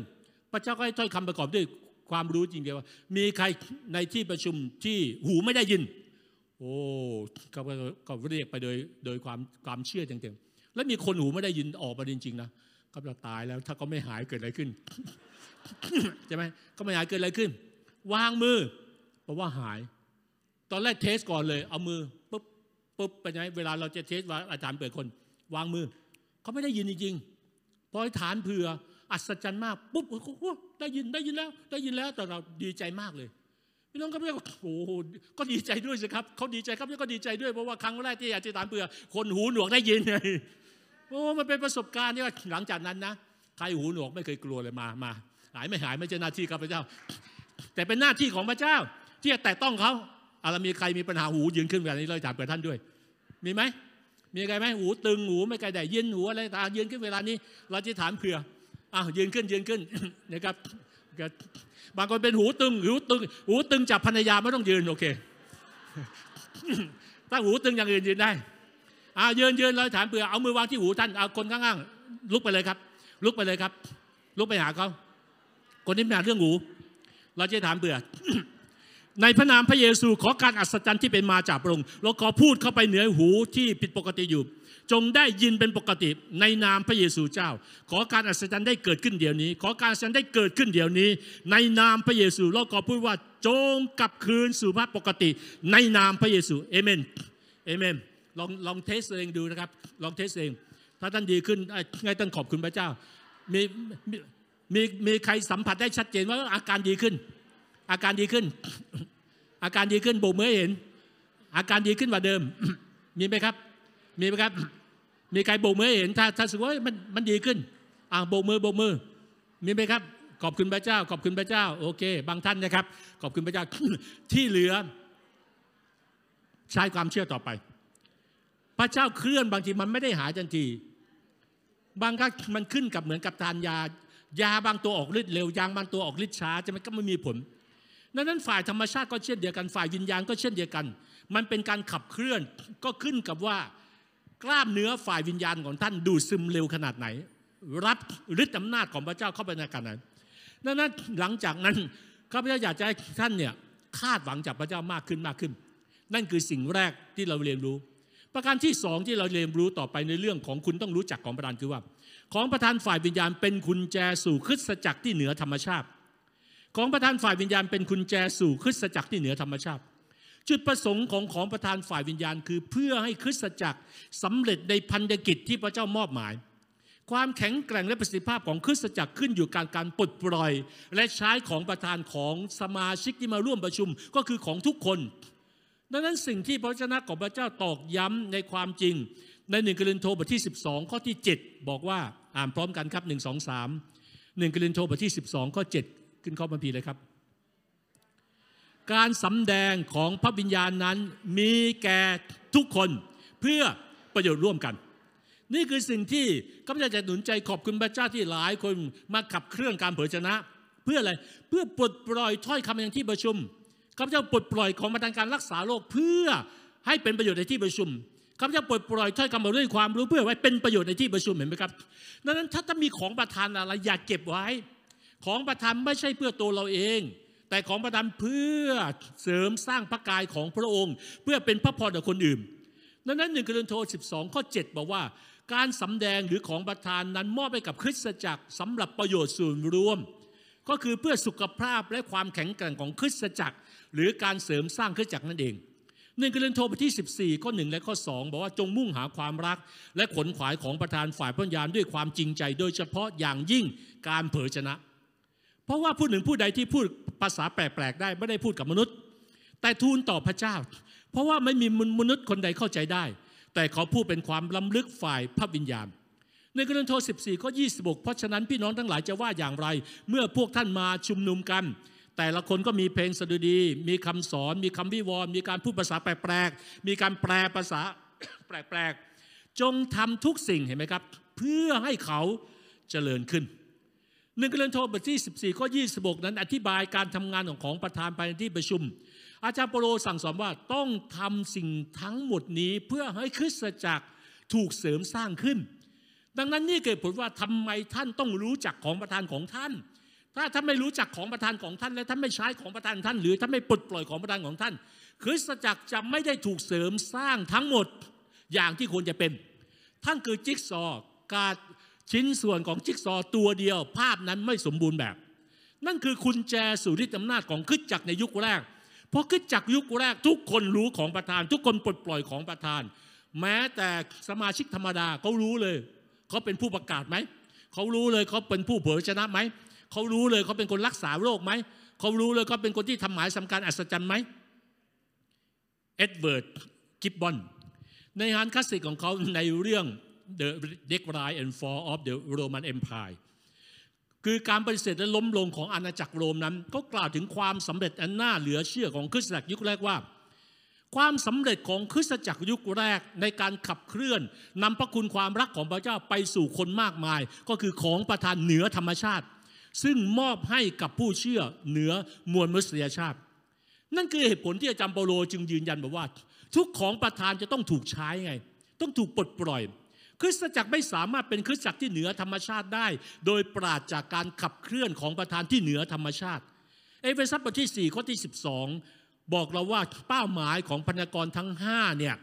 พระเจ้าก็ให้ถ้อยคำประกอบด้วยความรู้จริงเดียวว่า มีใครในที่ประชุมที่หูไม่ได้ยิน โอ้ก็ก็เรียกไปโดยโดยความความเชื่อจริงๆแล้วมีคนหูไม่ได้ยินออกมาจริงๆนะก็จะตายแล้วถ้าเขาไม่หายเกิดอะไรขึ้นใช่ไหมเขาไม่หายเกิดอะไรขึ้น วางมือเพราะว่าหาย ตอนแรกเทสก่อนเลย เอามือปุ๊บปุ๊บไปไหนเวลาเราจะเทสว่าอาจารย์เปิดคน วางมือ เขาไม่ได้ยินจริงๆพอฐานเผื่ออัศจรรย์มากปุ๊บโอ้โหได้ยินได้ยินแล้ว ได้ยินแล้วแต่เราดีใจมากเลยพี่น้องก็เรียกโอ้โหก็ดีใจด้วยสิครับเขาดีใจครับแล้วก็ดีใจด้วยเพราะว่าครั้งแรกที่อาจารย์เผื่อคนหูหนวกได้ยินไงโอ้มันเป็นประสบการณ์ที่ว่าหลังจากนั้นนะใครหูหนวกไม่เคยกลัวเลยมามาหายไม่หายไม่ใช่หน้าที่ข้าพระเจ้า แต่เป็นหน้าที่ของพระเจ้า ที่จะแตะต้องเขา อะไรมีใครมีปัญหาหูยืนขึ้นแบบนี้เราถามเปิดท่านด้วย มีไหมมีใครไหมหูตึงหูไม่ไกลได้ยินหูอะไรตายืนขึ้นเวลานี้ เราจะถามเผื่ออ้าวยืนขึ้นยืนขึ้นนะครับบางคนเป็นหูตึงหูตึง หูตึงจับภรรยาไม่ต้องยืนโอเคถ้าหูตึงอย่างอื่นยืนได้อ่าวยืนยืนเราถามเผื่อเอามือวางที่หูท่านเอาคนข้างๆลุกไปเลยครับ ลุกไปเลยครับ ลุกไปหาเขาคนที่มีปัญหาเรื่องหู เราจะถามเบื่อ ในพระนามพระเยซูขอการอัศจรรย์ที่เป็นมาจากพระองค์เราขอพูดเข้าไปเหนือหูที่ผิดปกติอยู่ จงได้ยินเป็นปกติในนามพระเยซูเจ้า ขอการอัศจรรย์ได้เกิดขึ้นเดี๋ยวนี้ ขอการอัศจรรย์ได้เกิดขึ้นเดี๋ยวนี้ ในนามพระเยซูเราขอพูดว่าจงกลับคืนสู่ภาพปกติ ในนามพระเยซูเอเมนเอเมนลองลอง test เองดูนะครับ ลอง test เอง ถ้าท่านดีขึ้นไงต้องขอบคุณพระเจ้ามีมีมีใครสัมผัสได้ชัดเจนว่าอาการดีขึ้น อาการดีขึ้น อาการดีขึ้นโบกมือเห็น อาการดีขึ้นกว่าเดิม มีไหมครับ มีไหมครับ มีใครโบกมือเห็น ถ้าถ้ารู้สึกว่ามันมันดีขึ้น อ่าโบกมือโบกมือ มีไหมครับ ขอบคุณพระเจ้า ขอบคุณพระเจ้า โอเค บางท่านนะครับ ขอบคุณพระเจ้า ที่เหลือ ใช้ความเชื่อต่อไป พระเจ้าเคลื่อนบางทีมันไม่ได้หายทันที บางครั้งมันขึ้นกับเหมือนกับทานยา ยาบางตัวออกฤทธิ์เร็วยางบางตัวออกฤทธิ์ช้าจะมันก็ไม่มีผล ดังนั้นฝ่ายธรรมชาติก็เช่นเดียวกัน ฝ่ายวิญญาณก็เช่นเดียวกัน มันเป็นการขับเคลื่อนก็ขึ้นกับว่ากล้ามเนื้อฝ่ายวิญญาณของท่านดูดซึมเร็วขนาดไหน รับฤทธิ์อำนาจของพระเจ้าเข้าไปในการนั้นดังนั้นหลังจากนั้นข้าพเจ้าอยากจะให้ท่านเนี่ยคาดหวังจากพระเจ้ามากขึ้นมากขึ้น นั่นคือสิ่งแรกที่เราเรียนรู้ ประการที่สองที่เราเรียนรู้ต่อไปในเรื่องของคุณต้องรู้จักของประธานคือว่า ของประธานฝ่ายวิญญาณเป็นกุญแจสู่คริสตจักรที่เหนือธรรมชาติ ของประธานฝ่ายวิญญาณเป็นกุญแจสู่คริสตจักรที่เหนือธรรมชาติ จุดประสงค์ของของประธานฝ่ายวิญญาณ คือเพื่อให้คริสตจักรสำเร็จในพันธกิจที่พระเจ้ามอบหมาย ความแข็งแกร่งและประสิทธิภาพของคริสตจักรขึ้นอยู่การการปลดปล่อย และใช้ของประธานของสมาชิกที่มาร่วมประชุมก็คือของทุกคน ดังนั้นสิ่งที่พระเจ้าของพระเจ้าตอกย้ำในความจริง ในหนึ่งกรินโทบทที่ 12 ข้อที่ 7 บอกว่าอ่านพร้อมกันครับ 1 2 3 1กรินโทบทที่ 12 ข้อ 7 ขึ้นข้อบัญพีเลยครับ การสำแดงของพระวิญญาณนั้นมีแก่ทุกคนเพื่อประโยชน์ร่วมกัน นี่คือสิ่งที่ข้าพเจ้าจะหนุนใจขอบคุณพระเจ้าที่หลายคนมาขับเคลื่อนการเผยชนะ เพื่ออะไรเพื่อปลดปล่อยถ้อยคำอย่างที่ประชุมข้าพเจ้าปลดปล่อยของมาทางการรักษาโรคเพื่อให้เป็นประโยชน์ในที่ประชุมข้าพเจ้าปลดปล่อยถ้อยคำมาด้วยความรู้เพื่อไว้เป็นประโยชน์ในที่ประชุมเห็นไหมครับดังนั้นถ้าจะมีของประทานอะไรอย่าเก็บไว้ ของประทานไม่ใช่เพื่อตัวเราเอง แต่ของประทานเพื่อเสริมสร้างพระกายของพระองค์ เพื่อเป็นพระพรต่อคนอื่นดังนั้นหนึ่งกรินโท12 ข้อ 7 บอกว่า การสำแดงหรือของประทานนั้นมอบไปกับคริสตจักรสำหรับประโยชน์ส่วนรวม ก็คือเพื่อสุขภาพและความแข็งแกร่งของคริสตจักร หรือการเสริมสร้างคริสตจักรนั่นเองหนึ่งกรินโทบทที่ 14 ข้อ 1 และข้อ 2 บอกว่าจงมุ่งหาความรัก และขนขวายของประธานฝ่ายพระญาณด้วยความจริงใจ โดยเฉพาะอย่างยิ่งการเผยชนะ เพราะว่าผู้หนึ่งผู้ใดที่พูดภาษาแปลกๆได้ไม่ได้พูดกับมนุษย์ แต่ทูลต่อพระเจ้า เพราะว่าไม่มีมนุษย์คนใดเข้าใจได้ แต่เขาพูดเป็นความล้ำลึกฝ่ายพระวิญญาณในกรณีโท14ข้อ26 เพราะฉะนั้นพี่น้องทั้งหลายจะว่าอย่างไร เมื่อพวกท่านมาชุมนุมกัน แต่ละคนก็มีเพลงสดุดี มีคำสอน มีคำวิวรณ์มีการพูดภาษาแปลกๆ มีการแปลภาษาแปลกๆ จงทำทุกสิ่งเห็นไหมครับ เพื่อให้เขาเจริญขึ้น หนึ่งกรณีโทบทที่ 14 ข้อ 26 นั้นอธิบายการทำงานของของประธานภายในที่ประชุม อาจารย์เปโลสั่งสอนว่าต้องทำสิ่งทั้งหมดนี้เพื่อให้คริสตจักรถูกเสริมสร้างขึ้น ดังนั้นนี่เกิดผลว่าทำไมท่านต้องรู้จักของประธานของท่าน ถ้าท่านไม่รู้จักของประธานของท่าน และท่านไม่ใช้ของประธานท่าน หรือท่านไม่ปลดปล่อยของประธานของท่าน คริสตจักรจะไม่ได้ถูกเสริมสร้างทั้งหมดอย่างที่ควรจะเป็น ท่านคือจิ๊กซอว์การ ชิ้นส่วนของจิ๊กซอตัวเดียว ภาพนั้นไม่สมบูรณ์แบบ นั่นคือคุณแจสู่ฤทธิอำนาจของคริสตจักรในยุคแรกเพราะคริสตจักรยุคแรกทุกคนรู้ของประธาน ทุกคนปลดปล่อยของประธาน แม้แต่สมาชิกธรรมดาเขารู้เลยเขาเป็นผู้ประกาศไหมเขารู้เลยเขาเป็นผู้เผยชนะไหมเขารู้เลยเขาเป็นคนรักษาโรคไหมเขารู้เลยเขาเป็นคนที่ทำหมายสำคัญอัศจรรย์ไหมเอ็ดเวิร์ดกิบบอนในงานคลาสสิกของเขาในเรื่อง The Decline and Fall of the Roman Empire คือการปฏิเสธและล้มลงของอาณาจักรโรมนั้น ก็กล่าวถึงความสำเร็จอันน่าเหลือเชื่อของคริสตจักรยุคแรกว่า ความสำเร็จของคริสตจักรยุคแรกในการขับเคลื่อนนำพระคุณความรักของพระเจ้าไปสู่คนมากมาย ก็คือของประทานเหนือธรรมชาติ ซึ่งมอบให้กับผู้เชื่อเหนือมวลมนุษยชาติ นั่นคือเหตุผลที่อาจารย์เปโลจึงยืนยันบอกว่า ทุกของประทานจะต้องถูกใช้ไง ต้องถูกปลดปล่อย ริสตจักรไม่สามารถเป็นคริสตจักรที่เหนือธรรมชาติได้ โดยปราศจากการขับเคลื่อนของประธานที่เหนือธรรมชาติ เอเฟซัสบทที่ 4 ข้อที่ 12 บอกเราว่าเป้าหมายของพนากรทั้ง5เนี่ย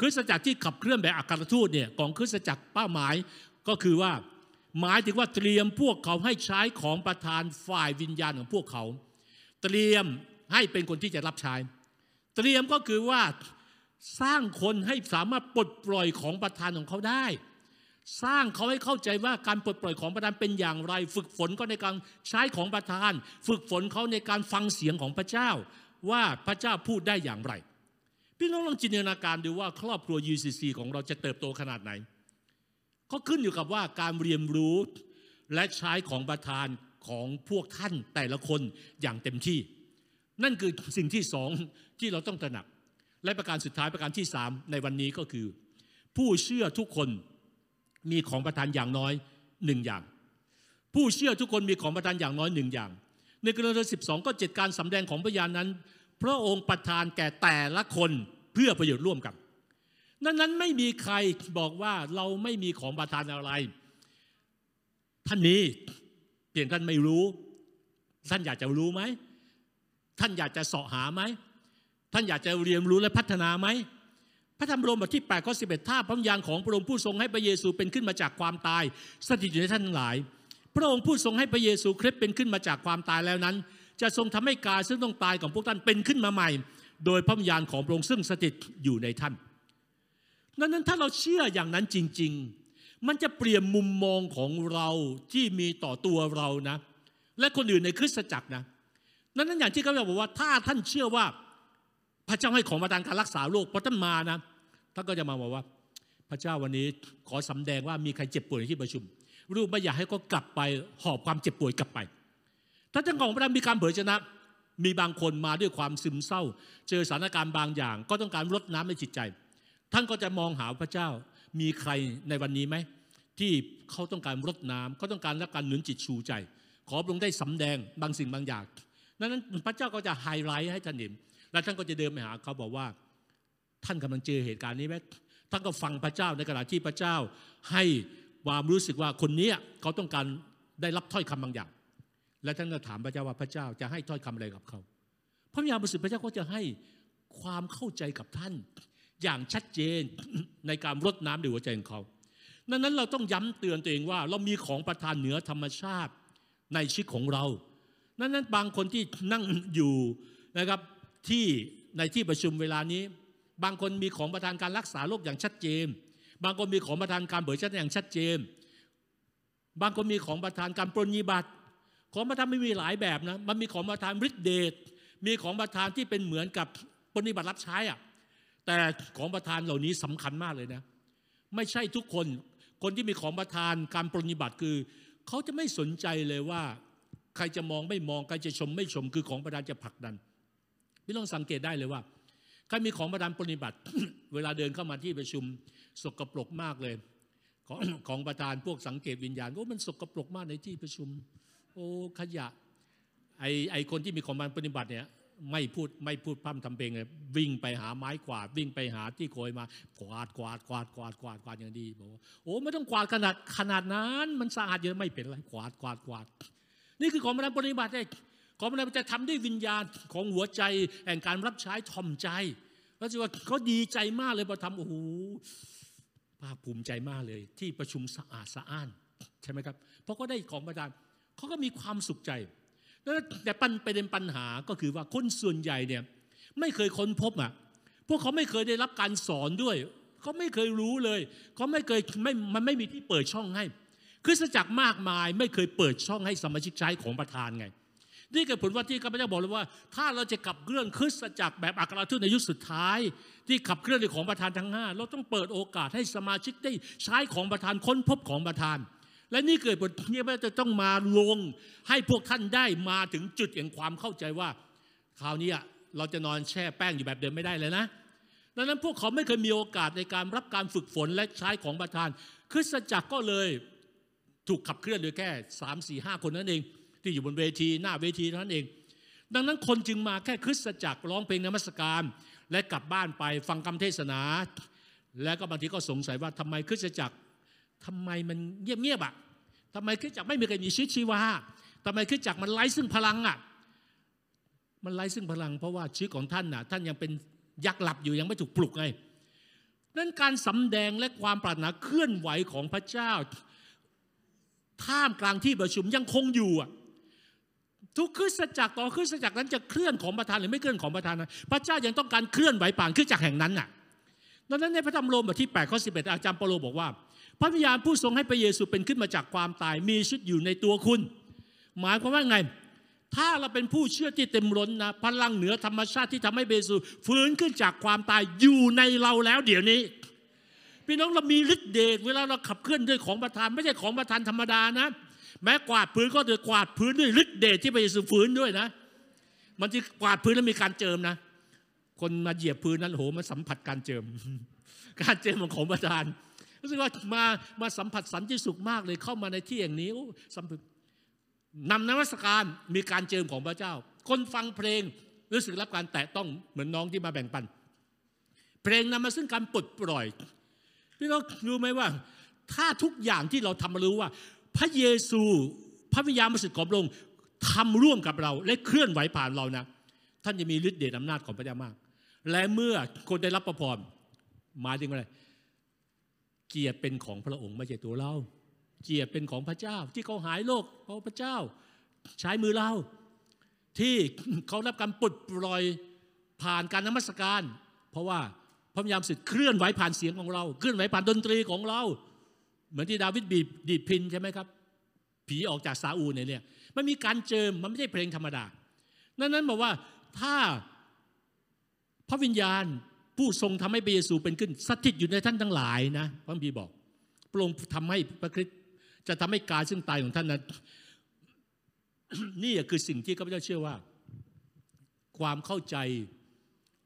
คริสตจักรที่ขับเคลื่อนแบบอัครทูตเนี่ยของคริสตจักรเป้าหมายก็คือว่าหมายถึงว่าเตรียมพวกเขาให้ใช้ของประธานฝ่ายวิญญาณของพวกเขา เตรียมให้เป็นคนที่จะรับใช้ เตรียมก็คือว่า สร้างคนให้สามารถปลดปล่อยของประธานของเขาได้ สร้างเขาให้เข้าใจว่าการปลดปล่อยของประธานเป็นอย่างไร ฝึกฝนเขาในการใช้ของประธาน ฝึกฝนเขาในการฟังเสียงของพระเจ้า ว่าพระเจ้าพูดได้อย่างไรพี่น้องลองจินตนาการดูว่าครอบครัว UCC ของเราจะเติบโตขนาดไหนก็ขึ้นอยู่กับว่าการเรียนรู้และใช้ของประธานของพวกท่านแต่ละคนอย่างเต็มที่ นั่นคือสิ่งที่สองที่เราต้องตระหนัก และประการสุดท้ายประการที่สามในวันนี้ก็คือ ผู้เชื่อทุกคนมีของประทานอย่างน้อยหนึ่งอย่าง ผู้เชื่อทุกคนมีของประทานอย่างน้อยหนึ่งอย่าง ในกรณีสิบสองก็เจ็ดการสำแดงของพยานนั้น พระองค์ประทานแก่แต่ละคนเพื่อประโยชน์ร่วมกันนั้นนั้นไม่มีใครบอกว่าเราไม่มีของประทานอะไร ท่านมีเพียงท่านไม่รู้ ท่านอยากจะรู้ไหม ท่านอยากจะเสาะหาไหม ท่านอยากจะเรียนรู้และพัฒนาไหมพระธรรมโรมบทที่8ข้อ11ถ้าพระวิญญาณของพระองค์ผู้ทรงให้พระเยซูเป็นขึ้นมาจากความตาย สถิตอยู่ในท่านทั้งหลาย พระองค์ผู้ทรงให้พระเยซูคริสต์เป็นขึ้นมาจากความตายแล้วนั้น จะทรงทำให้กายซึ่งต้องตายของพวกท่านเป็นขึ้นมาใหม่ โดยพระวิญญาณของพระองค์ซึ่งสถิตอยู่ในท่านดังนั้นถ้าเราเชื่ออย่างนั้นจริง ๆ มันจะเปลี่ยนมุมมองของเราที่มีต่อตัวเรานะ และคนอื่นในคริสตจักรนะนั้นนั้นอย่างที่เขาบอกว่าถ้าท่านเชื่อว่า พระเจ้าให้ของประทานการรักษาโรคพอท่านมานะท่านก็จะมาบอกว่า พระเจ้าวันนี้ขอสำแดงว่ามีใครเจ็บป่วยในที่ประชุม รูปไม่อยากให้เขากลับไปหอบความเจ็บป่วยกลับไปถ้าจังของพระมีการเผยชนะ มีบางคนมาด้วยความซึมเศร้า เจอสถานการณ์บางอย่าง ก็ต้องการลดน้ำในจิตใจ ท่านก็จะมองหาพระเจ้ามีใครในวันนี้ไหมที่เขาต้องการรดน้ำเขาต้องการรับการหนุนจิตชูใจ ขอพระองค์ได้สำแดงบางสิ่งบางอย่างนั้นพระเจ้าก็จะไฮไลท์ให้ท่านเห็น และท่านก็จะเดินไปหาเขาบอกว่า ท่านกำลังเจอเหตุการณ์นี้ไหมท่านก็ฟังพระเจ้าในขณะที่พระเจ้า ให้ความรู้สึกว่าคนนี้เขาต้องการได้รับถ้อยคำบางอย่าง และท่านก็ถามพระเจ้าว่าพระเจ้าจะให้ถ้อยคำอะไรกับเขาพระวิญญาณบริสุทธิ์พระเจ้าก็จะให้ความเข้าใจกับท่าน อย่างชัดเจนในการรดน้ำในหัวใจของเขาดังนั้นเราต้องย้ำเตือนตัวเองว่า เรามีของประทานเหนือธรรมชาติในชีวิตของเรา นั้นนั้นบางคนที่นั่งอยู่นะครับ ที่ในที่ประชุมเวลานี้ บางคนมีของประทานการรักษาโรคอย่างชัดเจน บางคนมีของประทานการเบิกชัดอย่างชัดเจน บางคนมีของประทานการปรนิบัติ ของประทานไม่มีหลายแบบนะมันมีของประทานฤทธิเดชมีของประทานที่เป็นเหมือนกับปรนิบัติรับใช้อะแต่ของประทานเหล่านี้สำคัญมากเลยนะ ไม่ใช่ทุกคนคนที่มีของประทานการปรนิบัติคือเขาจะไม่สนใจเลยว่า ใครจะมองไม่มองใครจะชมไม่ชมคือของประทานจะผลักดัน พี่ต้องสังเกตได้เลยว่าใครมีของประทานปฏิบัติ เวลาเดินเข้ามาที่ประชุมสกปรกมากเลยของของประธานพวกสังเกตวิญญาณโอ้มันสกปรกมากในที่ประชุม โอ้ขยะไอไอคนที่มีของประทานปฏิบัติเนี่ยไม่พูดไม่พูดพร่ำทำเพลงเลยวิ่งไปหาไม้กวาด วิ่งไปหาที่โกยมากวาดกวาดกวาดกวาดกวาดกวาดอย่างดีบอกว่าโอ้ไม่ต้องกวาดขนาดขนาดนั้น มันสะอาดเยอะไม่เป็นไรกวาดกวาดกวาด นี่คือของประทานปฏิบัติเอง ของประทานจะทำด้วยวิญญาณของหัวใจแห่งการรับใช้ทอมใจแล้วจะว่าเขาดีใจมากเลยพอทำโอ้โหภาคภูมิใจมากเลย ที่ประชุมสะอาดสะอ้านใช่ไหมครับเพราะเขาได้ของประทานเขาก็มีความสุขใจแต่ปัญประเด็นปัญหาก็คือว่าคนส่วนใหญ่เนี่ยไม่เคยค้นพบอะพวกเขาไม่เคยได้รับการสอนด้วยเขาไม่เคยรู้เลยเขาไม่เคยไม่มันไม่มีที่เปิดช่องให้คริสตจักรมากมายไม่เคยเปิดช่องให้สมาชิกใช้ของประธานไง นี่คือผลว่าที่ข้าพเจ้าบอกเลยว่า ถ้าเราจะขับเคลื่อนคริสตจักรแบบอัครทูตในยุคสุดท้าย ที่ขับเคลื่อนในของประธานทั้งห้าเราต้องเปิดโอกาสให้สมาชิกได้ใช้ของประธานค้นพบของประธาน และนี่เกิดบทนี้ว่าจะต้องมาลงให้พวกท่านได้มาถึงจุดแห่งความเข้าใจว่า คราวนี้เราจะนอนแช่แป้งอยู่แบบเดิมไม่ได้เลยนะดังนั้นพวกเขาไม่เคยมีโอกาสในการรับการฝึกฝนและใช้ของประธานคริสตจักรก็เลยถูกขับเคลื่อนโดยแค่สามสี่ห้าคนนั่นเอง ที่อยู่บนเวทีหน้าเวทีเท่านั้นเอง ดังนั้นคนจึงมาแค่คริสตจักรร้องเพลงนมัสการ และกลับบ้านไปฟังคำเทศนา แล้วก็บางทีก็สงสัยว่าทำไมคริสตจักรทำไมมันเงียบๆอะทำไมคริสตจักรไม่มีใครมีชีวิตชีวาทำไมคริสตจักรมันไร้ซึ่งพลังอะมันไร้ซึ่งพลังเพราะว่าชีวิตของท่านน่ะท่านยังเป็นยักษ์หลับอยู่ยังไม่ถูกปลุกไงนั้นการสำแดงและความปรารถนาเคลื่อนไหวของพระเจ้า ท่ามกลางที่ประชุมยังคงอยู่อะ ทุกคริสตจักรต่อคริสตจักรนั้นจะเคลื่อนของประธานหรือไม่เคลื่อนของประธานนะพระเจ้ายังต้องการเคลื่อนไหวผ่านคริสตจักรแห่งนั้นน่ะดังนั้นในพระธรรมโรมบทที่8ข้อ11 อาจารย์เปโลบอกว่า พระวิญญาณผู้ทรงให้พระเยซูเป็นขึ้นมาจากความตายมีชีวิตอยู่ในตัวคุณ หมายความว่าไง ถ้าเราเป็นผู้เชื่อที่เต็มล้นนะพลังเหนือธรรมชาติที่ทำให้เยซูฟื้นขึ้นจากความตายอยู่ในเราแล้วเดี๋ยวนี้พี่น้องเรามีฤทธิ์เดชเวลาเราขับเคลื่อนด้วยของประทานไม่ใช่ของประทานธรรมดานะ แม้กวาดพื้นก็จะกวาดพื้นด้วยฤทธิ์เดชที่พระเยซูฟื้นด้วยนะ มันจะกวาดพื้นแล้วมีการเจิมนะ คนมาเหยียบพื้นนั้นโหมันสัมผัสการเจิม การเจิมของของประธานรู้สึกว่ามามาสัมผัสสันติสุขมากเลยเข้ามาในที่อย่างนี้สัมผัสนำนวัตการมีการเจิมของพระเจ้า คนฟังเพลงรู้สึกรับการแตะต้องเหมือนน้องที่มาแบ่งปัน เพลงนำมาซึ่งการปลดปล่อยพี่น้องรู้ไหมว่า ถ้าทุกอย่างที่เราทำมารู้ว่า พระเยซู พระวิญญาณบริสุทธิ์ของพระองค์ทำร่วมกับเราและเคลื่อนไหวผ่านเรานะ ท่านจะมีฤทธิ์เดชอำนาจของพระเจ้ามาก และเมื่อคนได้รับประพรหมายถึงอะไร เกียรติเป็นของพระองค์ไม่ใช่ตัวเรา เกียรติเป็นของพระเจ้า ที่เขาหายโรคเพราะพระเจ้า ใช้มือเรา ที่เขารับการปลดปล่อยผ่านการนมัสการ เพราะว่าพระวิญญาณสิทธิ์เคลื่อนไหวผ่านเสียงของเรา เคลื่อนไหวผ่านดนตรีของเรา เหมือนที่ดาวิดบีบดีดพินใช่ไหมครับ ผีออกจากซาอูเนี่ย มันมีการเจิมมันไม่ใช่เพลงธรรมดา นั้นนั้นบอกว่าถ้าพระวิญญาณผู้ทรงทำให้พระเยซูเป็นขึ้นสถิตอยู่ในท่านทั้งหลายนะพระบีบอกพระองค์ทำให้พระคริสต์จะทำให้กายซึ่งตายของท่านนั้นนี่คือสิ่งที่ข้าพเจ้าเชื่อว่า ความเข้าใจ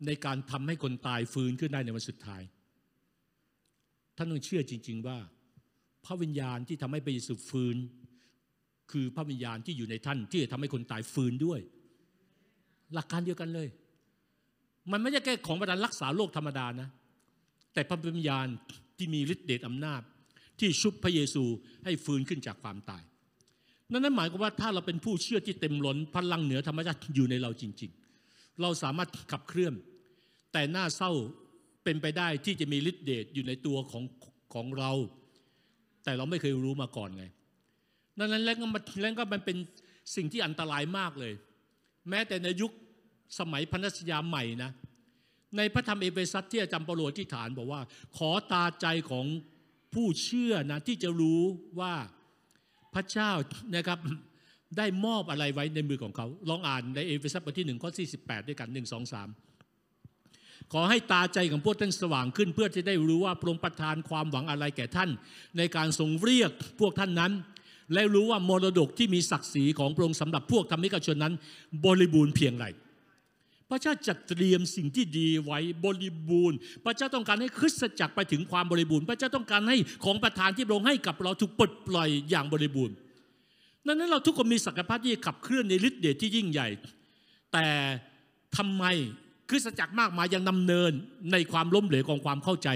ในการทำให้คนตายฟื้นขึ้นได้ในวันสุดท้าย ท่านต้องเชื่อจริง ๆ ว่า พระวิญญาณที่ทำให้พระเยซูฟื้น คือพระวิญญาณที่อยู่ในท่านที่จะทำให้คนตายฟื้นด้วย หลักการเดียวกันเลย มันไม่ใช่แค่ของประทานรักษาโรคธรรมดานะ แต่พระวิญญาณที่มีฤทธิ์เดชอำนาจ ที่ชุบพระเยซูให้ฟื้นขึ้นจากความตาย นั่นหมายความว่าถ้าเราเป็นผู้เชื่อที่เต็มล้นพลังเหนือธรรมชาติอยู่ในเราจริง ๆ เราสามารถขับเคลื่อน แต่น่าเศร้าเป็นไปได้ที่จะมีฤทธิ์เดชอยู่ในตัวของของเรา แต่เราไม่เคยรู้มาก่อนไงดังนั้นแล้วก็มันแล้วก็มันเป็นสิ่งที่อันตรายมากเลย แม้แต่ในยุคสมัยพันธสัญญาใหม่นะในพระธรรมเอเฟซัสที่อาจารย์เปาโลอธิษฐานบอกว่า ขอตาใจของผู้เชื่อนะที่จะรู้ว่าพระเจ้านะครับได้มอบอะไรไว้ในมือของเขา ลองอ่านในเอเฟซัสบทที่หนึ่งข้อที่สิบแปดด้วยกันหนึ่งสองสาม ขอให้ตาใจของพวกท่านสว่างขึ้น เพื่อจะได้รู้ว่าพระองค์ประทานความหวังอะไรแก่ท่าน ในการทรงเรียกพวกท่านนั้น และรู้ว่ามรดกที่มีศักดิ์ศรีของพระองค์สำหรับพวกธรรมิกชนนั้น บริบูรณ์เพียงไรพระเจ้าจัดเตรียมสิ่งที่ดีไว้บริบูรณ์ พระเจ้าต้องการให้คริสตจักรไปถึงความบริบูรณ์ พระเจ้าต้องการให้ของประทานที่พระองค์ให้กับเราถูกปลดปล่อยอย่างบริบูรณ์ดังนั้นเราทุกคนมีศักยภาพที่จะขับเคลื่อนในฤทธิ์เดชที่ยิ่งใหญ่ แต่ทำไม คริสตจักรมากมายยังดำเนินในความล้มเหลวของความเข้าใจ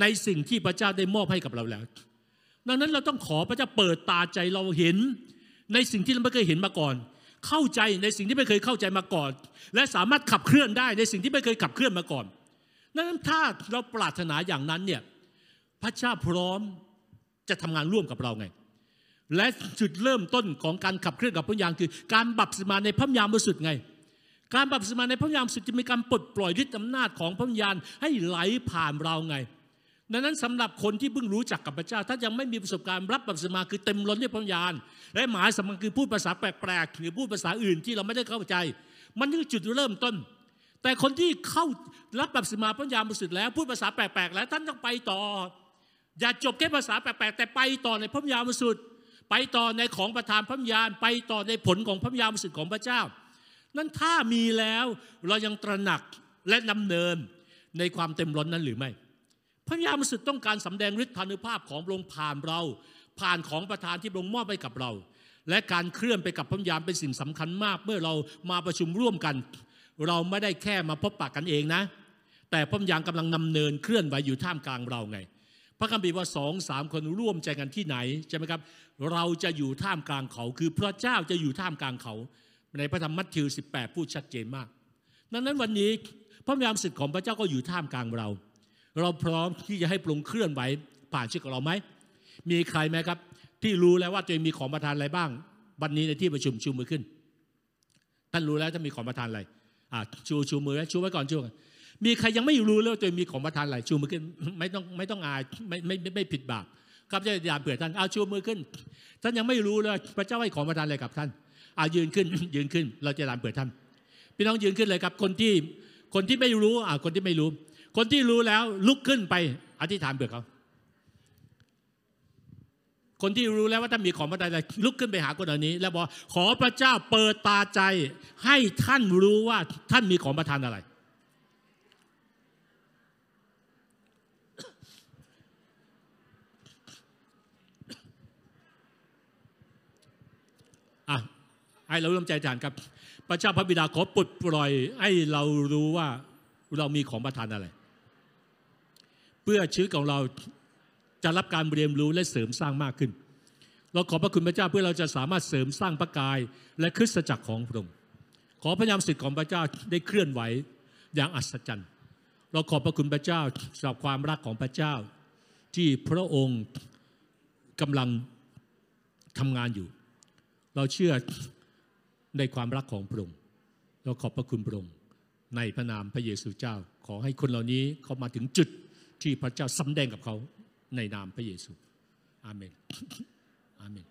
ในสิ่งที่พระเจ้าได้มอบให้กับเราแล้ว ดังนั้นเราต้องขอพระเจ้าเปิดตาใจเราเห็น ในสิ่งที่เราไม่เคยเห็นมาก่อน เข้าใจในสิ่งที่ไม่เคยเข้าใจมาก่อน และสามารถขับเคลื่อนได้ในสิ่งที่ไม่เคยขับเคลื่อนมาก่อนนั้นถ้าเราปรารถนาอย่างนั้นเนี่ยพระเจ้าพร้อมจะทำงานร่วมกับเราไง และจุดเริ่มต้นของการขับเคลื่อนกับพระยางคือ การบัพติศมาในพระยามบริสุทธิ์ไง การบัพติศมาในพระยามสุทธิ์จะมีการปลดปล่อยฤทธิ์อำนาจของพระวิญญาณให้ไหลผ่านเราไง ดังนั้นสำหรับคนที่เพิ่งรู้จักกับพระเจ้า ถ้ายังไม่มีประสบการณ์รับบัพติศมาคือเต็มล้นด้วยพระวิญญาณ และหมายสำคัญคือพูดภาษาแปลกๆหรือพูดภาษาอื่นที่เราไม่ได้เข้าใจ มันคือจุดเริ่มต้น แต่คนที่เข้ารับบัพติศมาพระวิญญาณบริสุทธิ์แล้วพูดภาษาแปลกๆแล้วท่านต้องไปต่อ อย่าจบแค่ภาษาแปลกๆแต่ไปต่อในพระวิญญาณบริสุทธิ์ไปต่อในของประทานพระวิญญาณไปต่อในผลของพระวิญญาณบริสุทธิ์ของพระเจ้า นั้นถ้ามีแล้วเรายังตระหนักและดำเนินในความเต็มล้นนั้นหรือไม่ พระวิญญาณบริสุทธิ์ต้องการสำแดงฤทธานุภาพของพระองค์ผ่านเรา ผ่านของประทานที่พระองค์มอบให้กับเรา และการเคลื่อนไปกับพระวิญญาณเป็นสิ่งสำคัญมาก เมื่อเรามาประชุมร่วมกัน เราไม่ได้แค่มาพบปะกันเองนะ แต่พระวิญญาณกำลังนำเนินเคลื่อนไหวอยู่ท่ามกลางเราไง พระคัมภีร์ว่าสองสามคนร่วมใจกันที่ไหนใช่ไหมครับ เราจะอยู่ท่ามกลางเขา คือพระเจ้าจะอยู่ท่ามกลางเขา ในพระธรรมมัทธิว 18 พูดชัดเจนมาก ดังนั้นวันนี้พระวิญญาณสิทธิ์ของพระเจ้าก็อยู่ท่ามกลางเรา เราพร้อมที่จะให้ปรุงเคลื่อนไหวผ่านชีวิตของเราไหม มีใครไหมครับ ที่รู้แล้วว่าตัวเองมีของประทานอะไรบ้าง วันนี้ในที่ประชุมชูมือขึ้น ท่านรู้แล้วจะมีของประทานอะไรอ่าชูชูมือไว้ชูไว้ก่อนชูก่อนมีใครยังไม่รู้เลยว่าตัวเองมีของประทานอะไรชูมือขึ้นไม่ต้องไม่ต้องอายไม่ไม่ไม่ไม่ผิดบาปครับจะยามเผื่อท่านเอาชูมือขึ้น ท่านยังไม่รู้เลยพระเจ้าให้ของประทานอะไรกับท่าน เอายืนขึ้นยืนขึ้น เราจะยานเปิดท่านพี่น้องยืนขึ้นเลยครับ คนที่คนที่ไม่รู้อ่าคนที่ไม่รู้ คนที่รู้แล้วลุกขึ้นไปอธิษฐานเผื่อเขาคนที่รู้แล้วว่าท่านมีของประทานอะไรลุกขึ้นไปหาคนเหล่านี้ แล้วบอกขอพระเจ้าเปิดตาใจให้ท่านรู้ว่าท่านมีของประทานอะไร อะ ให้เราร่วมใจทานครับ พระเจ้าพระบิดาขอปลดปล่อย ให้เรารู้ว่าเรามีของประทานอะไร เพื่อชีวิตของเราจะรับการเรียนรู้และเสริมสร้างมากขึ้น เราขอบพระคุณพระเจ้าเพื่อเราจะสามารถเสริมสร้างพระกายและคริสตจักรของพระองค์ขอพระยามสิทธิ์ของพระเจ้าได้เคลื่อนไหวอย่างอัศจรรย์ เราขอบพระคุณพระเจ้าสำหรับความรักของพระเจ้า ที่พระองค์กำลังทำงานอยู่ เราเชื่อ ในความรักของพระองค์เราขอบพระคุณพระองค์ในพระนามพระเยซูเจ้า ขอให้คนเหล่านี้เขามาถึงจุดที่พระเจ้าสำแดงกับเขาในนามพระเยซู อาเมน อาเมน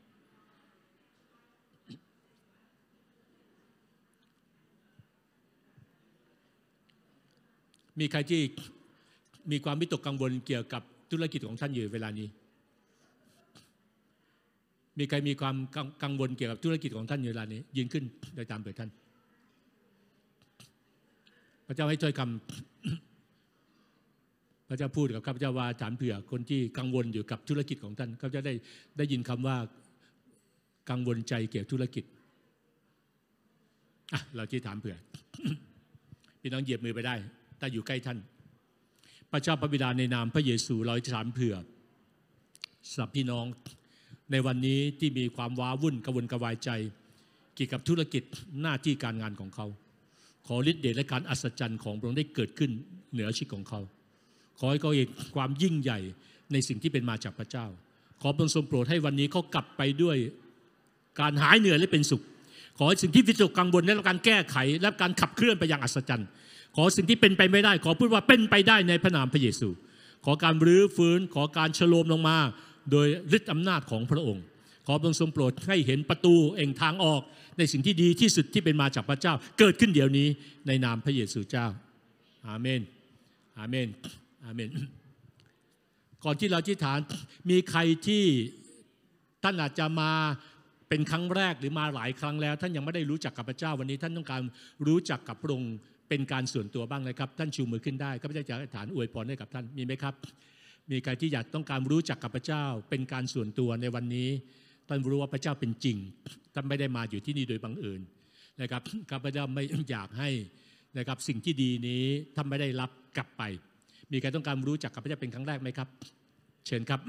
มีใครที่มีความวิตกกังวลเกี่ยวกับธุรกิจของท่านอยู่เวลานี้ มีใครมีความกังวลเกี่ยวกับธุรกิจของท่านอยู่เวลานี้ ยืนขึ้นโดยตามเปิดท่าน พระเจ้าให้ถ้อยคำพระเจ้าพูดกับข้าพเจ้าว่าถามเผื่อคนที่กังวลอยู่กับธุรกิจของท่านข้าพเจ้าได้ได้ยินคำว่ากังวลใจเกี่ยวกับธุรกิจอะเราที่ถามเผื่อพี่น้องเหยียบมือไปได้ถ้าอยู่ใกล้ท่าน พระเจ้าพระบิดาในนามพระเยซูเราจะถามเผื่อสำหรับพี่น้อง ในวันนี้ที่มีความว้าวุ่นกระวนกระวายใจ เกี่ยวกับธุรกิจหน้าที่การงานของเขา ขอฤทธิ์เดชและการอัศจรรย์ของพระองค์ได้เกิดขึ้นเหนือชีวิตของเขา ขอให้เขาเห็นความยิ่งใหญ่ในสิ่งที่เป็นมาจากพระเจ้า ขอพระองค์ทรงโปรดให้วันนี้เขากลับไปด้วยการหายเหนื่อยและเป็นสุข ขอให้สิ่งที่วิตกกังวลได้รับการแก้ไขและการขับเคลื่อนไปอย่างอัศจรรย์ ขอสิ่งที่เป็นไปไม่ได้ ขอพูดว่าเป็นไปได้ในพระนามพระเยซู ขอการรื้อฟื้น ขอการชโลมลงมา โดยฤทธิอำนาจของพระองค์ ขอพระองค์ทรงโปรดให้เห็นประตูเองทางออก ในสิ่งที่ดีที่สุดที่เป็นมาจากพระเจ้า เกิดขึ้นเดี๋ยวนี้ในนามพระเยซูเจ้า อาเมน อาเมน อาเมน ก่อนที่เราที่ฐานมีใครที่ท่านอาจจะมาเป็นครั้งแรกหรือมาหลายครั้งแล้ว ท่านยังไม่ได้รู้จักกับพระเจ้าวันนี้ ท่านต้องการรู้จักกับพระองค์เป็นการส่วนตัวบ้างนะครับ ท่านชูมือขึ้นได้ข้าพเจ้าจะอธิษฐานอวยพรให้กับท่านมีไหมครับ มีใครที่อยากต้องการรู้จักกับพระเจ้า เป็นการส่วนตัวในวันนี้ท่านรู้ว่าพระเจ้าเป็นจริงท่านไม่ได้มาอยู่ที่นี่โดยบังเอิญนะครับข้าพเจ้าไม่อยากให้นะครับสิ่งที่ดีนี้ท่านไม่ได้รับกลับไป มีใครต้องการรู้จักกับพระเจ้าเป็นครั้งแรกไหมครับ เชิญครับ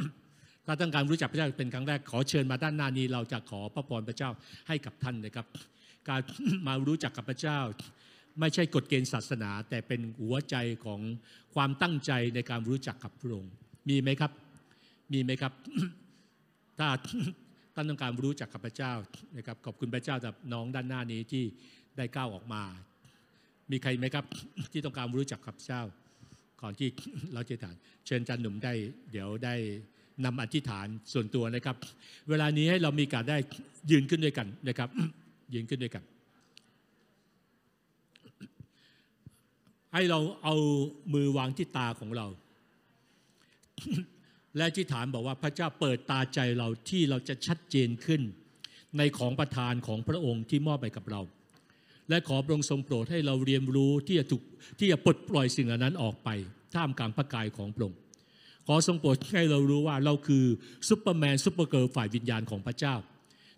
ถ้าต้องการรู้จักพระเจ้าเป็นครั้งแรกขอเชิญมาด้านหน้านี้ เราจะขอพระพรพระเจ้าให้กับท่านนะครับ การมารู้จักกับพระเจ้า ไม่ใช่กฎเกณฑ์ศาสนา แต่เป็นหัวใจของความตั้งใจในการรู้จักกับพระองค์ มีไหมครับ มีไหมครับ ถ้าท่านต้องการรู้จักกับพระเจ้านะครับ ขอบคุณพระเจ้าสำหรับน้องด้านหน้านี้ที่ได้ก้าวออกมา มีใครไหมครับ ที่ต้องการรู้จักกับพระเจ้า ก่อนที่เราจะถานเชิญจันหนุ่มได้ เดี๋ยวได้นำอธิษฐานส่วนตัวนะครับ เวลานี้ให้เรามีการได้ยืนขึ้นด้วยกันนะครับ ยืนขึ้นด้วยกัน ให้เราเอามือวางที่ตาของเรา และอธิษฐานบอกว่าพระเจ้าเปิดตาใจเราที่เราจะชัดเจนขึ้น ในของประทานของพระองค์ที่มอบไปกับเรา และขอพระองค์ทรงโปรดให้เราเรียนรู้ที่จะถูกที่จะปลดปล่อยสิ่งเหล่านั้นออกไป ท่ามกลางพระกายของพระองค์ขอทรงโปรดให้เรารู้ว่าเราคือซุปเปอร์แมนซุปเปอร์เกิร์ลฝ่ายวิญญาณของพระเจ้า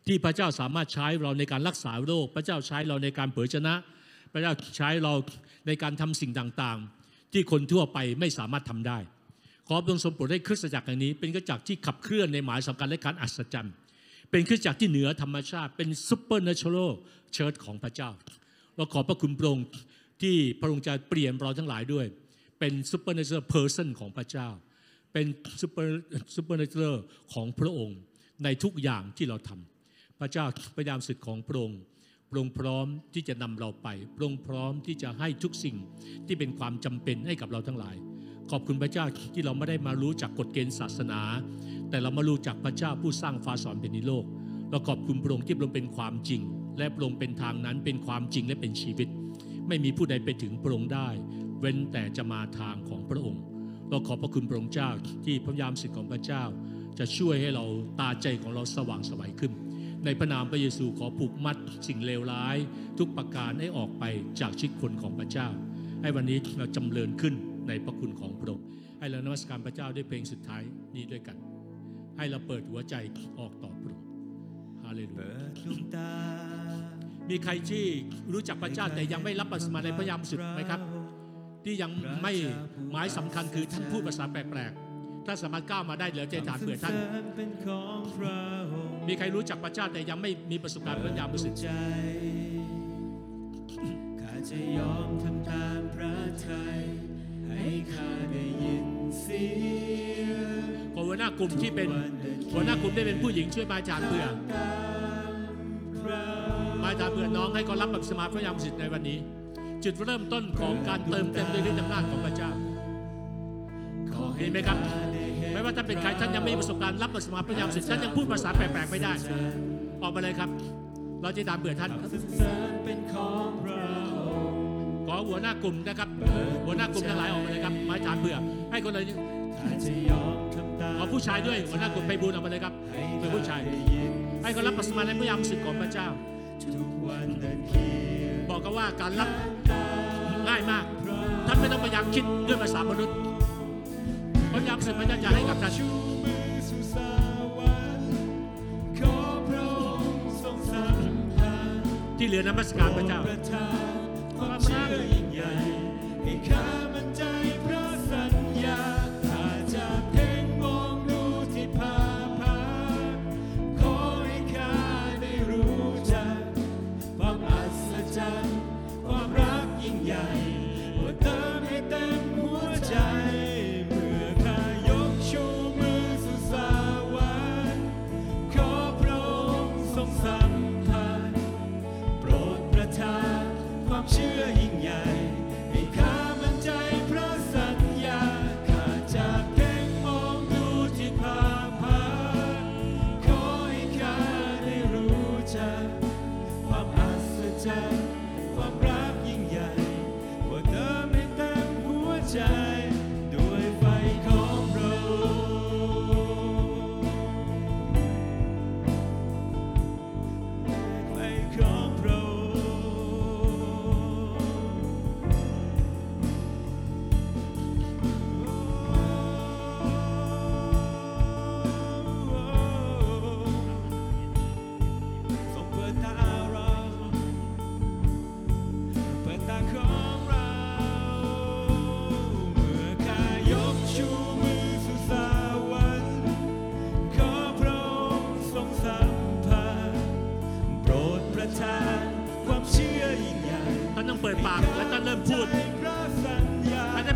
ที่พระเจ้าสามารถใช้เราในการรักษาโรค พระเจ้าใช้เราในการเผยพระวจนะ พระเจ้าใช้เราในการทำสิ่งต่างๆ ที่คนทั่วไปไม่สามารถทำได้ ขอพระองค์ทรงโปรดให้คริสตจักรแห่งนี้ เป็นคริสตจักรที่ขับเคลื่อนในหมายสำคัญและการอัศจรรย์ เป็นคริสตจักรที่เหนือธรรมชาติเป็น supernatural church ของพระเจ้าเราขอบพระคุณพระองค์ที่พระองค์จะเปลี่ยนเราทั้งหลายด้วย เป็น supernatural person ของพระเจ้า เป็น super supernatural ของพระองค์ในทุกอย่างที่เราทำพระเจ้าพยายามสิทธิ์ของพระองค์พระองค์พร้อมที่จะนำเราไปพระองค์พร้อมที่จะให้ทุกสิ่งที่เป็นความจำเป็นให้กับเราทั้งหลาย ขอบคุณพระเจ้าที่เราไม่ได้มารู้จักกฎเกณฑ์ศาสนา แต่เรามารู้จักพระเจ้าผู้สร้างฟ้าสวรรค์เป็นนิโลก เราขอบคุณพระองค์ที่พระองค์เป็นความจริง และพระองค์เป็นทางนั้นเป็นความจริงและเป็นชีวิต ไม่มีผู้ใดไปถึงพระองค์ได้ เว้นแต่จะมาทางของพระองค์ เราขอบพระคุณพระองค์เจ้าที่พระยามสิทธิ์ของพระเจ้า จะช่วยให้เราตาใจของเราสว่างไสวัยขึ้น ในพระนามพระเยซูขอผูกมัดสิ่งเลวร้าย ทุกประการให้ออกไปจากชีวิตคนของพระเจ้า ให้วันนี้เราจำเริญขึ้น ในพระคุณของพระองค์ให้เรานมัสการพระเจ้าด้วยเพลงสุดท้ายนี้ด้วยกัน ให้เราเปิดหัวใจออกต่อพระองค์ฮาเลลูยามีใครที่รู้จักพระเจ้าแต่ยังไม่รับบัพติศมาในพระยามสุดไหมครับ ที่ยังไม่หมายสำคัญคือท่านพูดภาษาแปลกๆถ้าสามารถก้าวมาได้เหลือเจฐานเผื่อท่าน มีใครรู้จักพระเจ้าแต่ยังไม่มีประสบการณ์พระยามสุดใจจะยอมทำตามพระทัย ข้าได้ยินเสียงขอหัวหน้ากลุ่มที่เป็นหัวหน้ากลุ่มได้เป็นผู้หญิงช่วยมาจานเผื่อตามพระมาจานเผื่อน้องให้เขารับบัพติศมาพระยามสุดในวันนี้ จุดเริ่มต้นของการเติมเต็มด้วยฤทธิ์อำนาจของพระเจ้าขอให้มีไหมครับข้าได้เห็นไม่ว่าท่านเป็นใครท่านยังไม่มีประสบการณ์รับบัพติศมาพระยามสุดท่านยังพูดภาษาแปลกๆไม่ได้ ออกมาเลยครับ เราจะตามเบื่อท่าน ของพระองค์ขอหัวหน้ากลุ่มนะครับ หัวหน้ากลุ่มทั้งหลายออกมาเลยครับไม้ฐานเผื่อ ให้คนเลยถ้าจะยอมทำตามขอผู้ชายด้วยหัวหน้ากลุ่มไปบูลออกมาเลยครับให้เป็นผู้ชายได้ยินให้เขารับปัสมาในพระยามสิทธิ์ของพระเจ้าทุกวันเดินเคียงบอกกันว่าการรับง่ายมาก ท่านไม่ต้องพยายามคิดด้วยภาษามนุษย์พระยามสิทธิ์พระเจ้าจะให้กับท่านชูมือสู่สวรรค์ขอพระองค์ทรงสัมพันธ์ที่เหลือนมัสการพระเจ้า ใหญ่ให้ข้า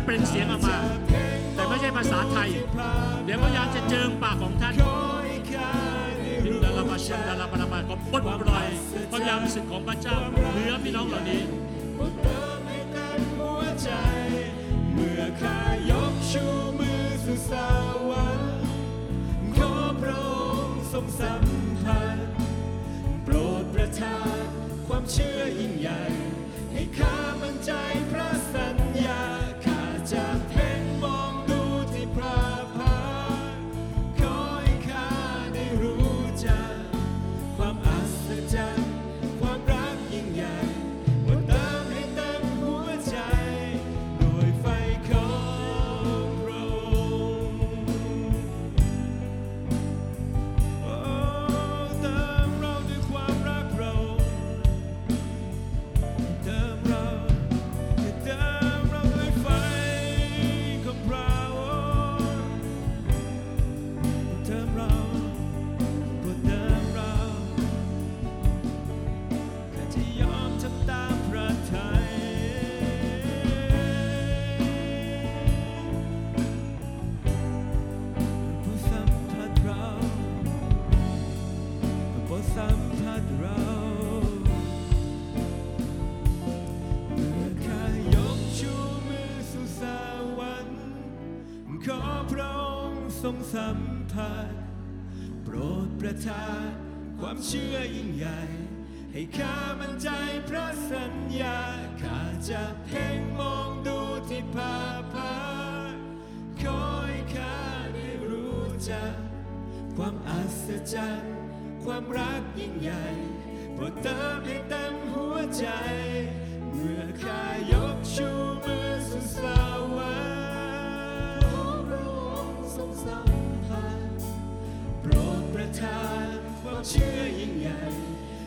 เปล่งเสียงออกมา แต่ไม่ใช่ภาษาไทย เดี๋ยวพระยามจะเจิงปากของท่านดินดาลาบาชันดาลาบานาบาก็ปลดปล่อยพระยามสิทธิ์ของพระเจ้าเหนือพี่น้องเหล่านี้เติมให้เต็มหัวใจเมื่อข้ายกชูมือสู่สวรรค์ขอพระองค์ทรงสัมพันธ์โปรดประทานความเชื่อยิ่งใหญ่ ให้ข้ามั่นใจพระสัญ ใจเพราะสัญญาข้าจะเพ่งมองดูที่ผาผาขอให้ข้าได้รู้จัก ความอัศจรรย์ ความรักยิ่งใหญ่โปรดเติมให้เต็มหัวใจ เมื่อข้ายกชูมือสู่สวรรค์ขอพระองทรงสัมพันโปรดประทานความเชื่อยิ่งใหญ่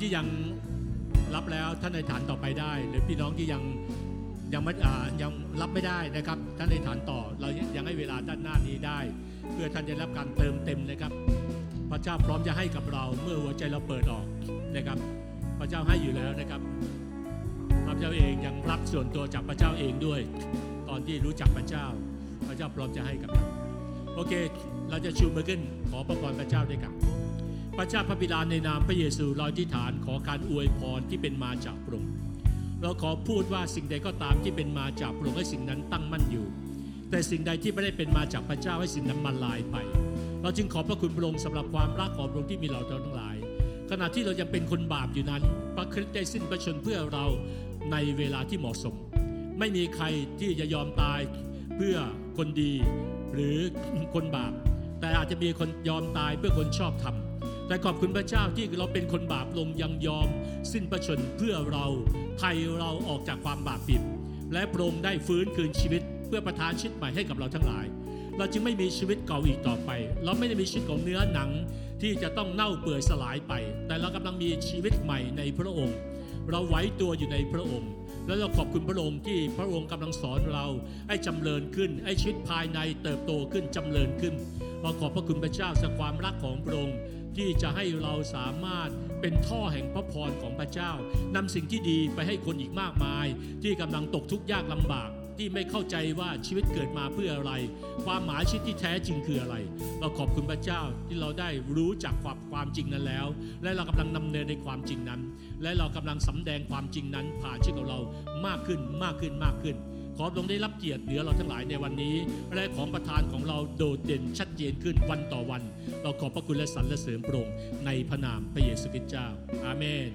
ที่ยังรับแล้วท่านในฐานต่อไปได้ หรือพี่น้องที่ยังยังไม่ยังรับไม่ได้นะครับ ท่านในฐานต่อ เรายังให้เวลาด้านหน้านี้ได้ เพื่อท่านจะรับการเติมเต็มนะครับ พระเจ้าพร้อมจะให้กับเราเมื่อหัวใจเราเปิดออกนะครับ พระเจ้าให้อยู่แล้วนะครับพระเจ้าเองยังรับส่วนตัวจากพระเจ้าเองด้วย ตอนที่รู้จักพระเจ้า พระเจ้าพร้อมจะให้กับเราโอเค เราจะชูมือขึ้นขอพระพรพระเจ้าด้วยกัน ระเจ้าพระบิดาในนามพระเยซูเราอธิษฐานขอการอวยพรที่เป็นมาจากพระองค์เราขอพูดว่าสิ่งใดก็ตามที่เป็นมาจากพระองค์ให้สิ่งนั้นตั้งมั่นอยู่ แต่สิ่งใดที่ไม่ได้เป็นมาจากพระเจ้าให้สิ่งนั้นมันลายไป เราจึงขอบพระคุณพระองค์สำหรับความรักของพระองค์ที่มีเราทั้งหลาย ขณะที่เรายังเป็นคนบาปอยู่นั้น พระคริสต์ได้สิ้นพระชนเพื่อเราในเวลาที่เหมาะสม ไม่มีใครที่จะยอมตายเพื่อคนดีหรือคนบาป แต่อาจจะมีคนยอมตายเพื่อคนชอบธรรม แต่ขอบคุณพระเจ้าที่เราเป็นคนบาปลงยังยอม สิ้นพระชนเพื่อเราไทยเราออกจากความบาปผิด และพระองค์ได้ฟื้นคืนชีวิต เพื่อประทานชีวิตใหม่ให้กับเราทั้งหลาย เราจึงไม่มีชีวิตเก่าอีกต่อไป เราไม่ได้มีชีวิตของเนื้อหนังที่จะต้องเน่าเปื่อยสลายไป แต่เรากำลังมีชีวิตใหม่ในพระองค์ เราไว้ตัวอยู่ในพระองค์ แล้วเราขอบคุณพระองค์ที่พระองค์กำลังสอนเราให้จำเริญขึ้นให้ชีวิตภายในเติบโตขึ้นจำเริญขึ้นเราขอบพระคุณพระเจ้าสักความรักของพระองค์ ที่จะให้เราสามารถเป็นท่อแห่งพระพรของพระเจ้านำสิ่งที่ดีไปให้คนอีกมากมาย ที่กำลังตกทุกข์ยากลำบาก ที่ไม่เข้าใจว่าชีวิตเกิดมาเพื่ออะไร ความหมายชีวิตที่แท้จริงคืออะไร เราขอบคุณพระเจ้าที่เราได้รู้จักความความจริงนั้นแล้ว และเรากำลังนำเนินในความจริงนั้น และเรากำลังสำแดงความจริงนั้นผ่านชีวิตของเรามากขึ้นมากขึ้นมากขึ้น อพระองค์ได้รับเกียรติเหนือเราทั้งหลายในวันนี้และของประทานของเราโดดเด่นชัดเจนขึ้นวันต่อวัน เราขอบพระคุณและสรรเสริญพระองค์ในพระนามพระเยซูคริสต์เจ้า อาเมน